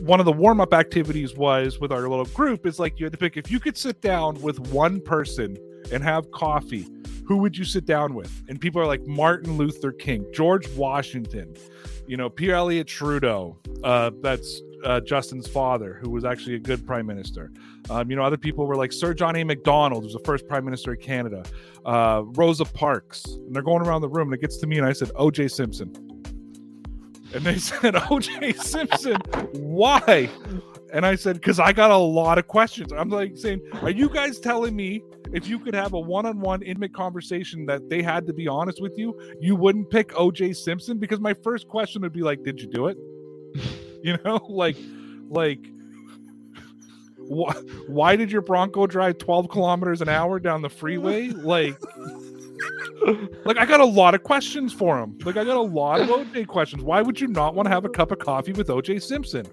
one of the warm up activities was with our little group is like you had to pick if you could sit down with one person and have coffee, who would you sit down with? And people are like Martin Luther King, George Washington, you know, Pierre Elliott Trudeau. Uh, that's uh, Justin's father, who was actually a good prime minister. Um, you know, other people were like Sir John A. Macdonald, who's the first prime minister of Canada, uh, Rosa Parks, and they're going around the room, and it gets to me, and I said, O.J. Simpson. And they said, O.J. Simpson, why? And I said, because I got a lot of questions. I'm like saying, are you guys telling me if you could have a one-on-one intimate conversation that they had to be honest with you, you wouldn't pick OJ Simpson? Because my first question would be like, did you do it? you know, like, like, wh- why did your Bronco drive 12 kilometers an hour down the freeway? Like, like I got a lot of questions for him. Like I got a lot of OJ questions. Why would you not want to have a cup of coffee with OJ Simpson?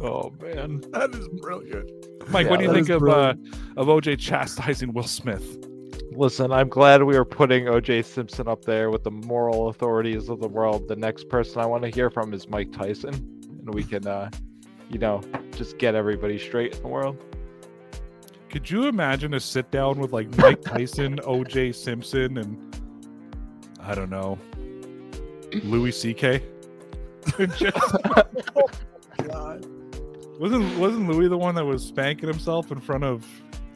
Oh man, That is brilliant. Mike, Yeah, what do you think of uh, of OJ chastising Will Smith? listen, I'm glad we are putting OJ Simpson up there with the moral authorities of the world. The next person I want to hear from is Mike Tyson, and we can, uh, you know, just get everybody straight in the world. Could you imagine a sit down with like Mike Tyson, OJ Simpson, and I don't know, Louis C.K. God. wasn't wasn't Louis the one that was spanking himself in front of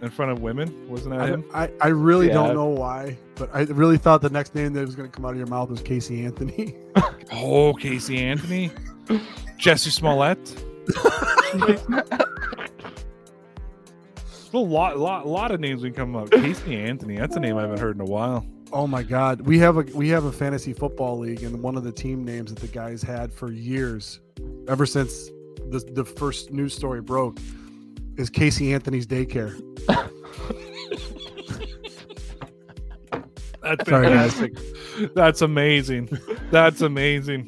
in front of women? Wasn't that I, him? I, I really Yeah. don't know why, but I really thought the next name that was going to come out of your mouth was Casey Anthony. Oh, Casey Anthony, Jussie Smollett. a lot, lot, lot of names we come up. Casey Anthony. That's a name I haven't heard in a while. Oh my God, we have a we have a fantasy football league, and one of the team names that the guys had for years, ever since the the first news story broke, is Casey Anthony's daycare. That's guys. That's amazing. That's amazing.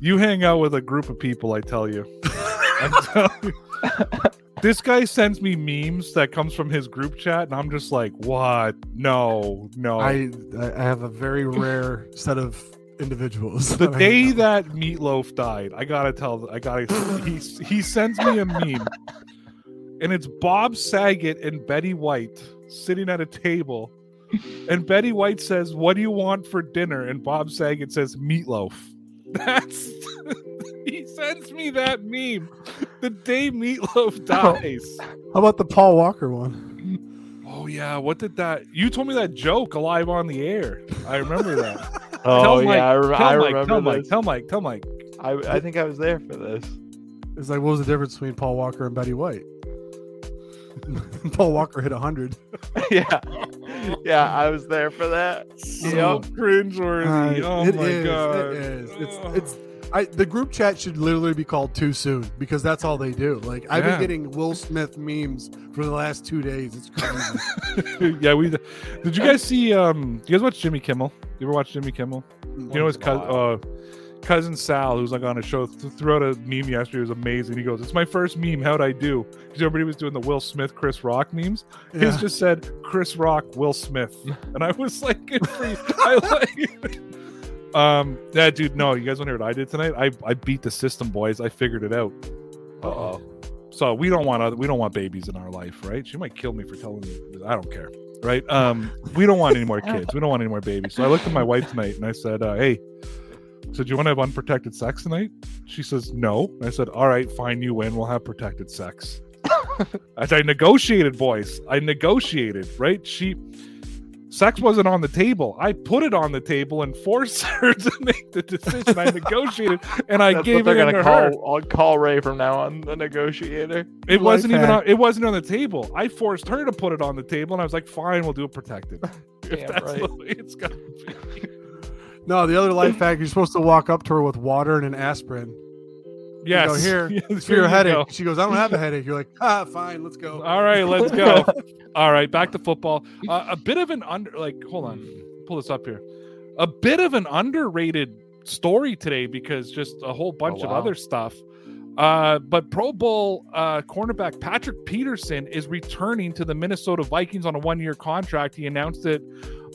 You hang out with a group of people, I tell you. I'm telling you. This guy sends me memes that comes from his group chat, and I'm just like, "What? No, no." I I have a very rare set of individuals. the that day that Meatloaf died, I gotta tell, I gotta. he he sends me a meme, and it's Bob Saget and Betty White sitting at a table, and Betty White says, "What do you want for dinner?" And Bob Saget says, "Meatloaf." That's he sends me that meme the day Meatloaf dies. with. How about the Paul Walker one? Oh yeah, what did that? You told me that joke alive on the air. I remember that. Oh Tell Mike, yeah, I, rem- tell I Mike, remember tell Mike, this. tell Mike, tell Mike. I, I think I was there for this. It's like, what was the difference between Paul Walker and Betty White? Paul Walker hit hundred. yeah, yeah, I was there for that. So Yep. cringeworthy. oh it my is, god. It is. It's it's. I, the group chat should literally be called too soon because that's all they do. Like I've Yeah. been getting Will Smith memes for the last two days. It's crazy. yeah, we did. You guys see? Um, you guys watch Jimmy Kimmel? You ever watch Jimmy Kimmel? You know his Once in a cousin, uh, cousin Sal, who's like on a show, th- threw out a meme yesterday. It was amazing. He goes, "It's my first meme. How'd I do?" Because everybody was doing the Will Smith, Chris Rock memes. His just said Chris Rock, Will Smith, and I was like, good for you. I like. Um, yeah, dude. No, you guys want to hear what I did tonight? I I beat the system, boys. I figured it out. Uh oh. So we don't want other, we don't want babies in our life, right? She might kill me for telling me. I don't care, right? Um, we don't want any more kids. We don't want any more babies. So I looked at my wife tonight and I said, uh, "Hey, so do you want to have unprotected sex tonight?" She says, "No." And I said, "All right, fine. You win. We'll have protected sex." As I negotiated, boys, I negotiated. Right? She sex wasn't on the table. I put it on the table and forced her to make the decision. I negotiated and I That's gave what it they're into gonna her. call. I'll call Ray from now on, the negotiator. It Life wasn't even on, it wasn't on the table. I forced her to put it on the table, and I was like, "Fine, we'll do it protected." if Damn that's right. the way it's gonna be. no, the other life hack, you're supposed to walk up to her with water and an aspirin. You Yes. go, here, Yes, It's for your headache. go. She goes, I don't have a headache. You're like, ah, fine, let's go. All right, let's go. All right, back to football. Uh, a bit of an under, like, hold on, pull this up here. A bit of an underrated story today because just a whole bunch of wow. other stuff. Uh, but Pro Bowl uh, cornerback Patrick Peterson is returning to the Minnesota Vikings on a one-year contract. He announced it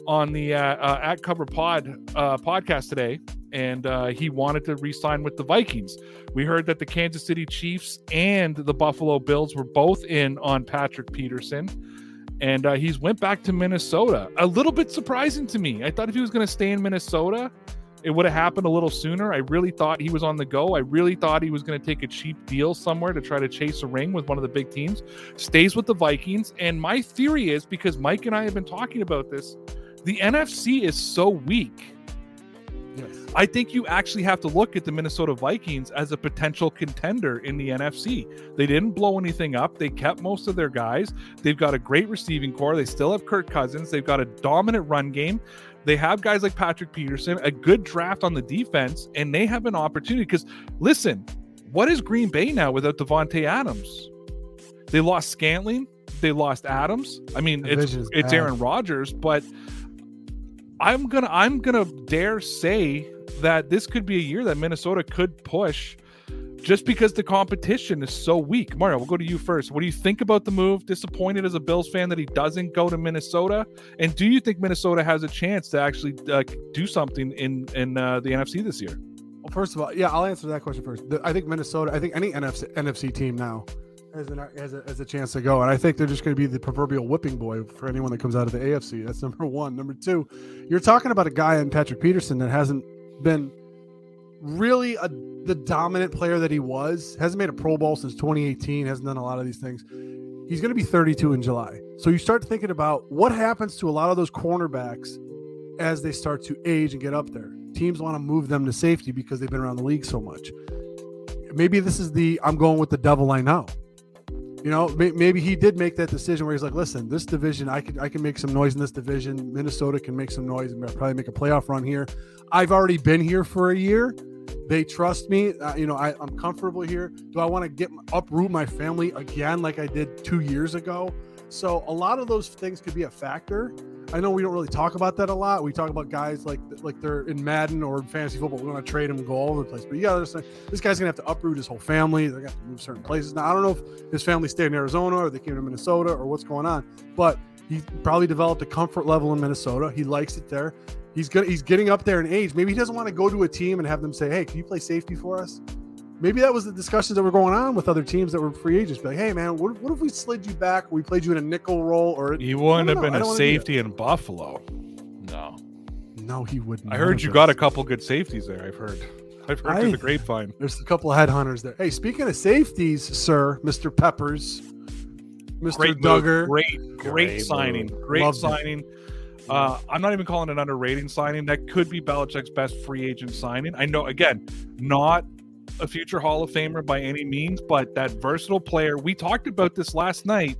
on the uh, uh, at Cover Pod uh, podcast today, and uh, he wanted to re-sign with the Vikings. We heard that the Kansas City Chiefs and the Buffalo Bills were both in on Patrick Peterson, and uh, he's went back to Minnesota. A little bit surprising to me. I thought if he was going to stay in Minnesota, it would have happened a little sooner. I really thought he was on the go. I really thought he was going to take a cheap deal somewhere to try to chase a ring with one of the big teams. Stays with the Vikings. And my theory is because Mike and I have been talking about this, the NFC is so weak. Yes. I think you actually have to look at the Minnesota Vikings as a potential contender in the NFC. They didn't blow anything up. They kept most of their guys. They've got a great receiving core. They still have Kirk Cousins. They've got a dominant run game. They have guys like Patrick Peterson, a good draft on the defense, and they have an opportunity. Because listen, what is Green Bay now without Davante Adams? They lost Scantling. They lost Adams. I mean, it's it's. Aaron Rodgers, but I'm gonna I'm gonna dare say that this could be a year that Minnesota could push just because the competition is so weak. Mario, we'll go to you first. What do you think about the move? Disappointed as a Bills fan that he doesn't go to Minnesota, and do you think Minnesota has a chance to actually uh, do something in in uh, the NFC this year? Well, first of all, yeah, I'll answer that question first. The- I think Minnesota. I think any NFC, NFC team now has, an, has, a, has a chance to go, and I think they're just going to be the proverbial whipping boy for anyone that comes out of the AFC. That's number one. Number two, you're talking about a guy in Patrick Peterson that hasn't been really a, the dominant player that he was. Hasn't made a Pro Bowl since 2018. Hasn't done a lot of these things. He's going to be 32 in July. So you start thinking about what happens to a lot of those cornerbacks as they start to age and get up there. Teams want to move them to safety because they've been around the league so much. Maybe this is the I'm going with the devil I know. You know, may- maybe he did make that decision where he's like, "Listen, this division, I can I can make some noise in this division. Minnesota can make some noise and probably make a playoff run here. I've already been here for a year. They trust me. Uh, you know, I, I'm comfortable here. Do I want to get uproot my family again like I did two years ago? So a lot of those things could be a factor. I know we don't really talk about that a lot. We talk about guys like like they're in Madden or in fantasy football. We want to trade them and go all over the place. But understand, this guy's gonna have to uproot his whole family. They're have to move certain places. Now I don't know if his family stayed in Arizona or they came to Minnesota or what's going on. But he probably developed a comfort level in Minnesota. He likes it there. He's good. He's getting up there in age. Maybe he doesn't want to go to a team and have them say, "Hey, can you play safety for us?" Maybe that was the discussions that were going on with other teams that were free agents. Be like, "Hey, man, what, what if we slid you back? We played you in a nickel role, or He wouldn't have don't been know. I a don't wanna do that. safety in Buffalo. No. no, he wouldn't." I heard you got a couple good safeties there. I've heard. I've heard through the grapevine. There's a couple of headhunters there. Hey, speaking of safeties, sir, Mister Peppers, Mister Great. Duggar, Great, great, Great signing. move. Great Loved it. signing. Uh, I'm not even calling it an underrating signing. That could be Belichick's best free agent signing. I know, again, not a future Hall of Famer by any means, but that versatile player. We talked about this last night.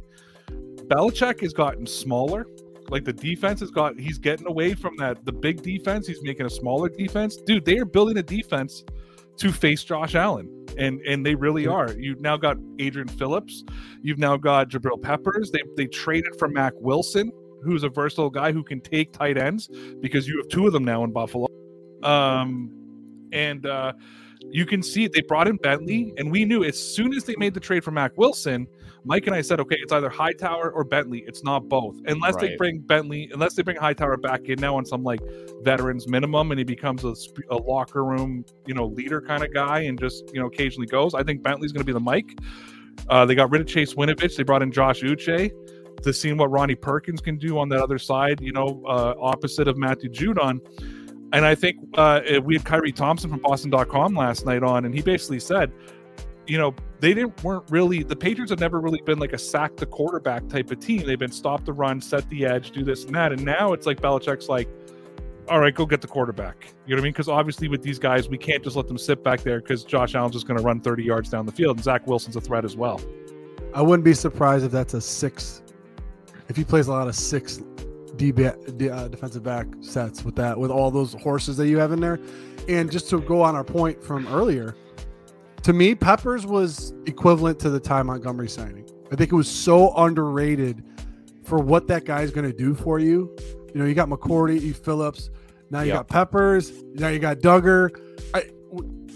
Belichick has gotten smaller. Like the defense has got, he's getting away from that the big defense. He's making a smaller defense. Dude, they are building a defense to face Josh Allen, and and they really are. You've now got Adrian Phillips. You've now got Jabril Peppers. They they traded for Mack Wilson, who's a versatile guy who can take tight ends because you have two of them now in Buffalo. Um, and uh, you can see they brought in Bentley, and we knew as soon as they made the trade for Mack Wilson, Mike and I said, okay, it's either Hightower or Bentley. It's not both, unless they bring Bentley, unless they bring Hightower back in now on some like veterans minimum, and he becomes a, a locker room, you know, leader kind of guy, and just you know occasionally goes. I think Bentley's going to be the Mike. Uh, they got rid of Chase Winovich. They brought in Josh Uche to see what Ronnie Perkins can do on that other side, you know, uh, opposite of Matthew Judon. And I think uh, we had Khari Thompson from Boston.com last night on, and he basically said, you know, they didn't weren't really the Patriots have never really been like a sack the quarterback type of team. They've been stop the run, set the edge, do this and that. And now it's like Belichick's like, all right, go get the quarterback. You know what I mean? Because obviously with these guys, we can't just let them sit back there because Josh Allen's just going to run 30 yards down the field, and Zach Wilson's a threat as well. I wouldn't be surprised if that's a six. If he plays a lot of six D, D uh, defensive back sets with that, with all those horses that you have in there, and just to go on our point from earlier, to me, Peppers was equivalent to the Ty Montgomery signing. I think it was so underrated for what that guy's going to do for you. You know, you got McCourty, you Phillips, now you Yep. got Peppers, now you got Duggar. I, w-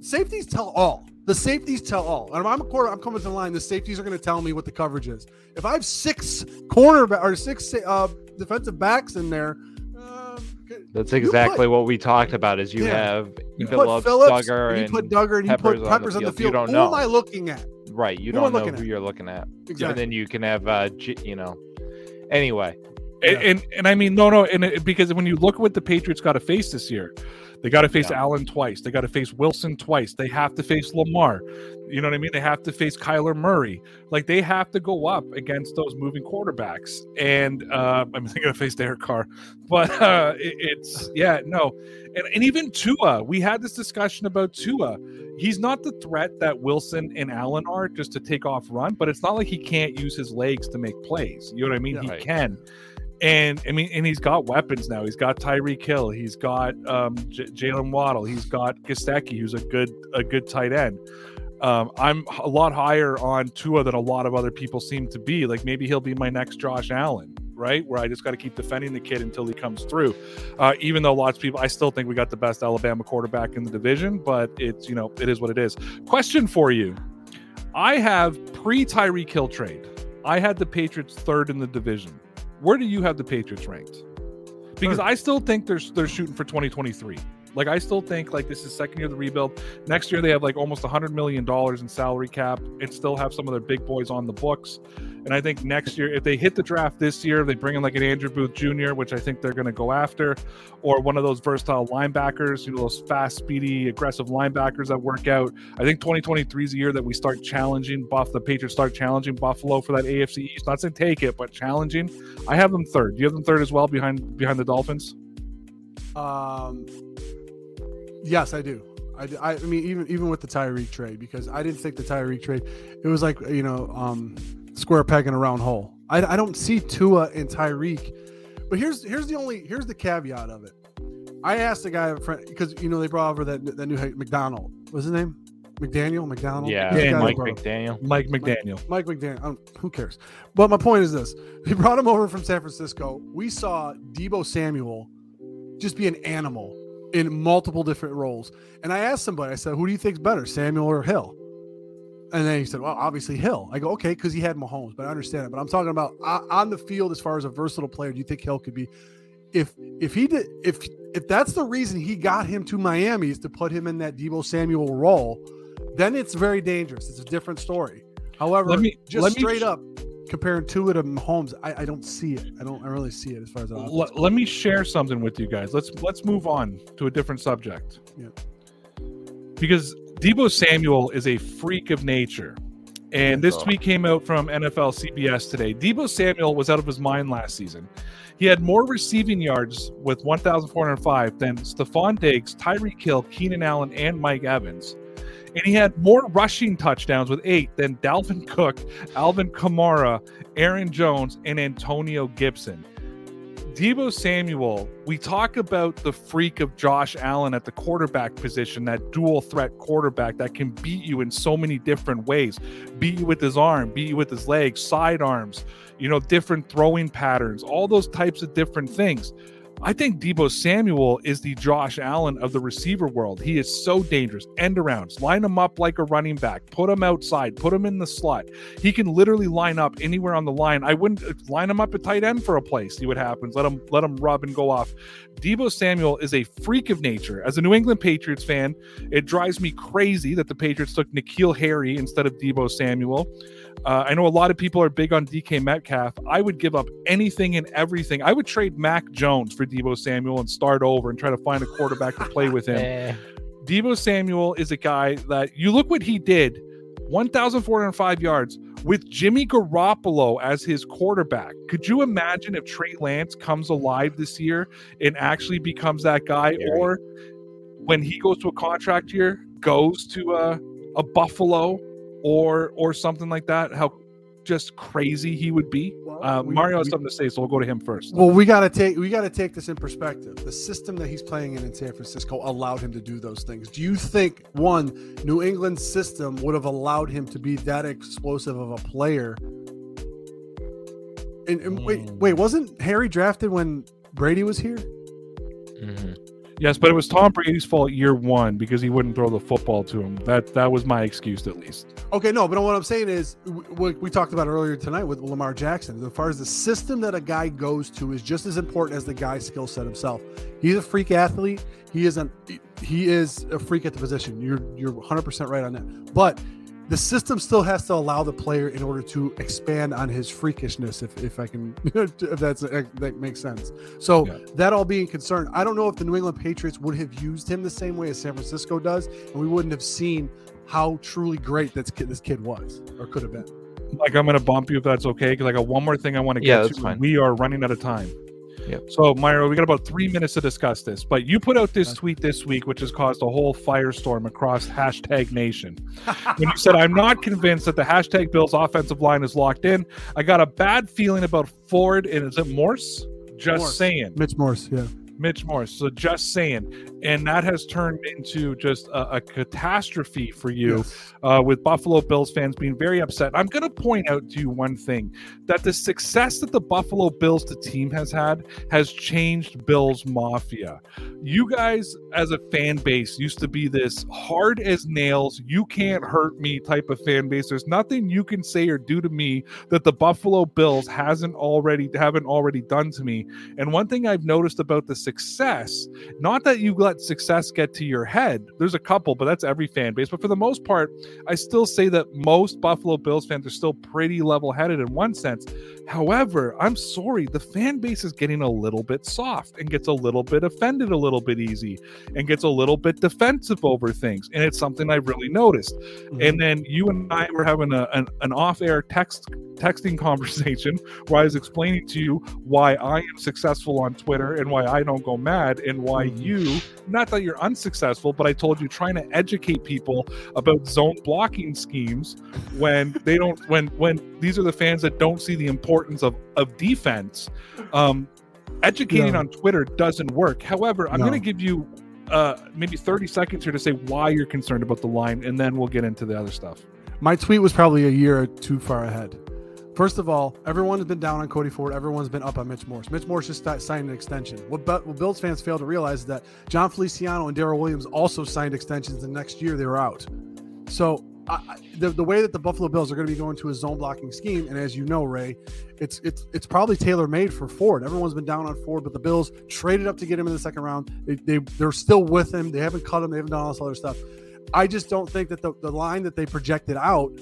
safeties tell all. The safeties tell all. And if I'm a quarter, I'm coming to the line. The safeties are going to tell me what the coverage is. If I have six cornerback or six uh, defensive backs in there, uh, That's exactly what we talked about. Is you Yeah. have you Phillips, put Phillips, Duggar, and you put Duggar, and you Peppers put on the Peppers on the field. You don't Who know. am I looking at? right. You Who don't know who at? you're looking at. Exactly. And then you can have uh, G, you know. Anyway, And, and, and I mean, no, no, and it, because when you look at what the Patriots got to face this year, they got to face yeah. Allen twice. They got to face Wilson twice. They have to face Lamar. You know what I mean? They have to face Kyler Murray. Like they have to go up against those moving quarterbacks. And uh, I mean, they're going to face Derek Carr. But uh, it, it's, yeah, no. And, and even Tua, we had this discussion about Tua. He's not the threat that Wilson and Allen are just to take off run, but it's not like he can't use his legs to make plays. You know what I mean? Yeah, he right. can. And I mean, and he's got weapons now. He's got Tyreek Hill. He's got um, J- Jalen Waddle. He's got Gesicki, who's a good a good tight end. Um, I'm a lot higher on Tua than a lot of other people seem to be. Like maybe he'll be my next Josh Allen, right? Where I just got to keep defending the kid until he comes through. Uh, even though lots of people, I still think we got the best Alabama quarterback in the division, but it's you know it is what it is. Question for you: I have pre Tyreek Hill trade. I had the Patriots third in the division. Where do you have the Patriots ranked? Because I still think they're they're shooting for 2023. Like I still think like this is second year of the rebuild. Next year they have like almost 100 million dollars in salary cap and still have some of their big boys on the books. And I think next year, if they hit the draft this year, they bring in like an Andrew Booth Jr., which I think they're going to go after, or one of those versatile linebackers, you know, those fast, speedy, aggressive linebackers that work out. I think 2023 is a year that we start challenging Buff. The Patriots start challenging Buffalo for that AFC East. Not saying take it, but challenging. I have them third. Do you have them third as well behind behind the Dolphins? Um, Yes, I do. I, I mean, even even with the Tyreek trade, because I didn't think the Tyreek trade, it was like you know, um, square peg in a round hole. I, I don't see Tua and Tyreek, but here's here's the only here's the caveat of it. I asked the guy because you know they brought over that that new McDonald. What's his name? McDaniel, McDonald. Yeah, yeah Mike McDaniel. Mike McDaniel. Mike, Mike McDaniel. who cares? But my point is this: he brought him over from San Francisco. We saw Deebo Samuel just be an animal in multiple different roles. And I asked somebody, I said, who do you think's better, Samuel or Hill? And then he said, well, obviously Hill. I go, okay, because he had Mahomes, but I understand it. But I'm talking about uh, on the field as far as a versatile player. Do you think Hill could be? If if he did if if that's the reason he got him to Miami is to put him in that Deebo Samuel role, then it's very dangerous. It's a different story. However, let me, just let straight me, up, comparing Tua to Mahomes, um, I, I don't see it. I don't I really see it as far as let, let me share something with you guys. Let's let's move on to a different subject. Yeah. Because Deebo Samuel is a freak of nature. And this oh. tweet came out from NFL CBS today. Deebo Samuel was out of his mind last season. He had more receiving yards with 1,405 than Stefon Diggs, Tyreek Hill, Keenan Allen, and Mike Evans and he had more rushing touchdowns with eight than Dalvin Cook, Alvin Kamara, Aaron Jones, and Antonio Gibson. Deebo Samuel, we talk about the freak of Josh Allen at the quarterback position, that dual threat quarterback that can beat you in so many different ways. Beat you with his arm, beat you with his legs, side arms, you know, different throwing patterns, all those types of different things. I think Deebo Samuel is the Josh Allen of the receiver world. He is so dangerous. End arounds, line him up like a running back, put him outside, put him in the slot. He can literally line up anywhere on the line. I wouldn't uh, line him up at tight end for a play. See what happens. Let him let him rub and go off. Deebo Samuel is a freak of nature. As a New England Patriots fan, it drives me crazy that the Patriots took N'Keal Harry instead of Deebo Samuel. Uh, I know a lot of people are big on DK Metcalf. I would give up anything and everything. I would trade Mac Jones for Deebo Samuel and start over and try to find a quarterback to play with him. Eh. Deebo Samuel is a guy that you look what he did 1,405 yards with Jimmy Garoppolo as his quarterback. Could you imagine if Trey Lance comes alive this year and actually becomes that guy? Or when he goes to a contract year, goes to a, a Buffalo or or something like that, how just crazy he would be. Well, uh, we, Mario has we, something to say, so we'll go to him first. Well, we gotta take we gotta take this in perspective. The system that he's playing in in San Francisco allowed him to do those things. Do you think one New England system would have allowed him to be that explosive of a player? And, and mm. wait, wait, wasn't Harry drafted when Brady was here? Mm-hmm. Yes, but it was Tom Brady's fault year one because he wouldn't throw the football to him. That that was my excuse, at least. Okay, no, but what I'm saying is, we, we talked about earlier tonight with Lamar Jackson. As far as the system that a guy goes to is just as important as the guy's skill set himself. He's a freak athlete. He is an he is a freak at the position. You're you're 100 percent right on that. But the system still has to allow the player in order to expand on his freakishness if, if i can if that's if that makes sense so yeah. that all being concerned i don't know if the new england patriots would have used him the same way as san francisco does and we wouldn't have seen how truly great this kid, this kid was or could have been like i'm gonna bump you if that's okay because i got one more thing i want to yeah, get to fine. we are running out of time Yep. So, Mario, we got about three minutes to discuss this, but you put out this tweet this week, which has caused a whole firestorm across hashtag nation. when you said, I'm not convinced that the hashtag Bills offensive line is locked in, I got a bad feeling about Ford and is it Morse? Just Morse. saying. Mitch Morse, yeah. Mitch Morse. So just saying, and that has turned into just a, a catastrophe for you, yes. uh, with Buffalo Bills fans being very upset. I'm going to point out to you one thing: that the success that the Buffalo Bills, the team, has had, has changed Bills Mafia. You guys, as a fan base, used to be this hard as nails, you can't hurt me type of fan base. There's nothing you can say or do to me that the Buffalo Bills hasn't already haven't already done to me. And one thing I've noticed about the success, not that you let success get to your head. There's a couple, but that's every fan base. But for the most part, I still say that most Buffalo Bills fans are still pretty level headed in one sense. However, I'm sorry, the fan base is getting a little bit soft and gets a little bit offended a little bit easy and gets a little bit defensive over things. And it's something I've really noticed. Mm-hmm. And then you and I were having a, an, an off air text texting conversation where I was explaining to you why I am successful on Twitter and why I don't go mad and why mm-hmm. you, not that you're unsuccessful, but I told you trying to educate people about zone blocking schemes when they don't, when, when these are the fans that don't see the importance of, of defense. Um, educating on Twitter doesn't work. However, I'm no. going to give you uh, maybe 30 seconds here to say why you're concerned about the line, and then we'll get into the other stuff. My tweet was probably a year too far ahead. First of all, everyone has been down on Cody Ford. Everyone's been up on Mitch Morse. Mitch Morse just signed an extension. What, what Bills fans fail to realize is that Jon Feliciano and Daryl Williams also signed extensions. The next year they were out. So I, the, the way that the Buffalo Bills are going to be going to a zone blocking scheme, and as you know, Ray, it's it's it's probably tailor made for Ford. Everyone's been down on Ford, but the Bills traded up to get him in the second round. They, they they're still with him. They haven't cut him. They haven't done all this other stuff. I just don't think that the, the line that they projected out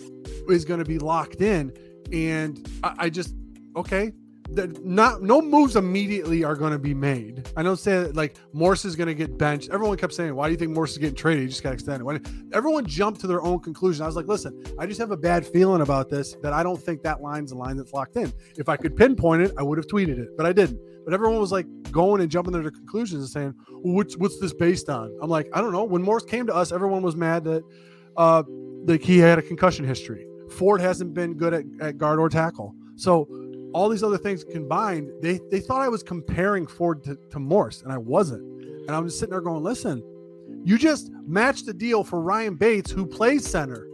is going to be locked in and I, I just okay. Not no moves immediately are going to be made. I don't say that like Morse is going to get benched. Everyone kept saying, "Why do you think Morse is getting traded? He just got extended." When everyone jumped to their own conclusion, I was like, "Listen, I just have a bad feeling about this. That I don't think that line's a line that's locked in. If I could pinpoint it, I would have tweeted it, but I didn't. But everyone was like going and jumping to their conclusions and saying, well, "What's what's this based on?" I'm like, I don't know. When Morse came to us, everyone was mad that uh, like he had a concussion history. Ford hasn't been good at, at guard or tackle. So all these other things combined, they they thought I was comparing Ford to, to Morse, and I wasn't. And I'm just sitting there going, listen, you just matched the deal for Ryan Bates, who plays center,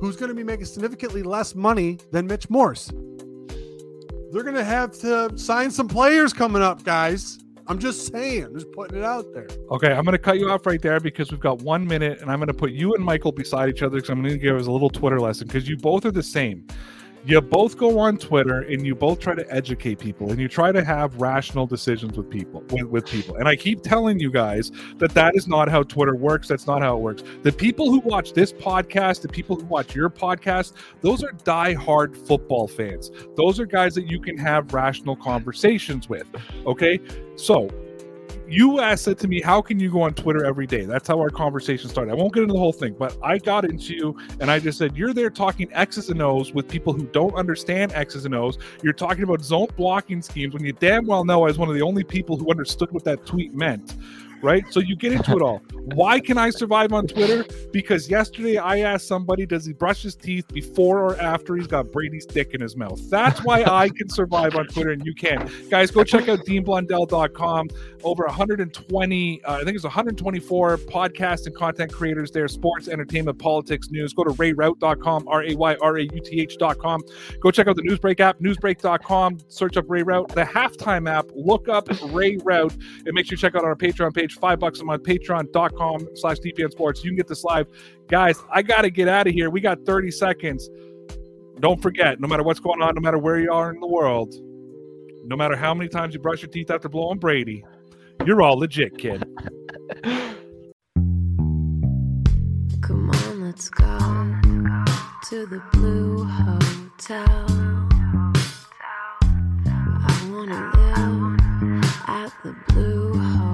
who's going to be making significantly less money than Mitch Morse. They're going to have to sign some players coming up, guys. I'm just saying, just putting it out there. Okay, I'm going to cut you off right there because we've got one minute, and I'm going to put you and Michael beside each other because I'm going to give us a little Twitter lesson because you both are the same you both go on Twitter and you both try to educate people and you try to have rational decisions with people with, with, people. And I keep telling you guys that that is not how Twitter works. That's not how it works. The people who watch this podcast, the people who watch your podcast, those are die-hard football fans. Those are guys that you can have rational conversations with. Okay? So, you asked it to me, how can you go on Twitter every day? That's how our conversation started. I won't get into the whole thing, but I got into you and I just said, You're there talking X's and O's with people who don't understand X's and O's. You're talking about zone blocking schemes when you damn well know I was one of the only people who understood what that tweet meant right? So you get into it all. Why can I survive on Twitter? Because yesterday I asked somebody, does he brush his teeth before or after he's got Brady's dick in his mouth? That's why I can survive on Twitter and you can't, Guys, go check out deanblundell.com. Over 120, uh, I think it's 124 podcasts and content creators there, sports, entertainment, politics, news. Go to rayrauth.com, R A Y R A U T H.com. Go check out the Newsbreak app, newsbreak.com. Search up Ray Rauth, the halftime app. Look up Ray Rauth and make sure you check out our Patreon page five bucks a month, patreon.com slash DBN Sports. You can get this live. Guys, I got to get out of here. We got 30 seconds. Don't forget, no matter what's going on, no matter where you are in the world, no matter how many times you brush your teeth after blowing Brady, you're all legit, kid. Come on, Let's go to the Blue Hotel. I wanna live at the Blue Hotel.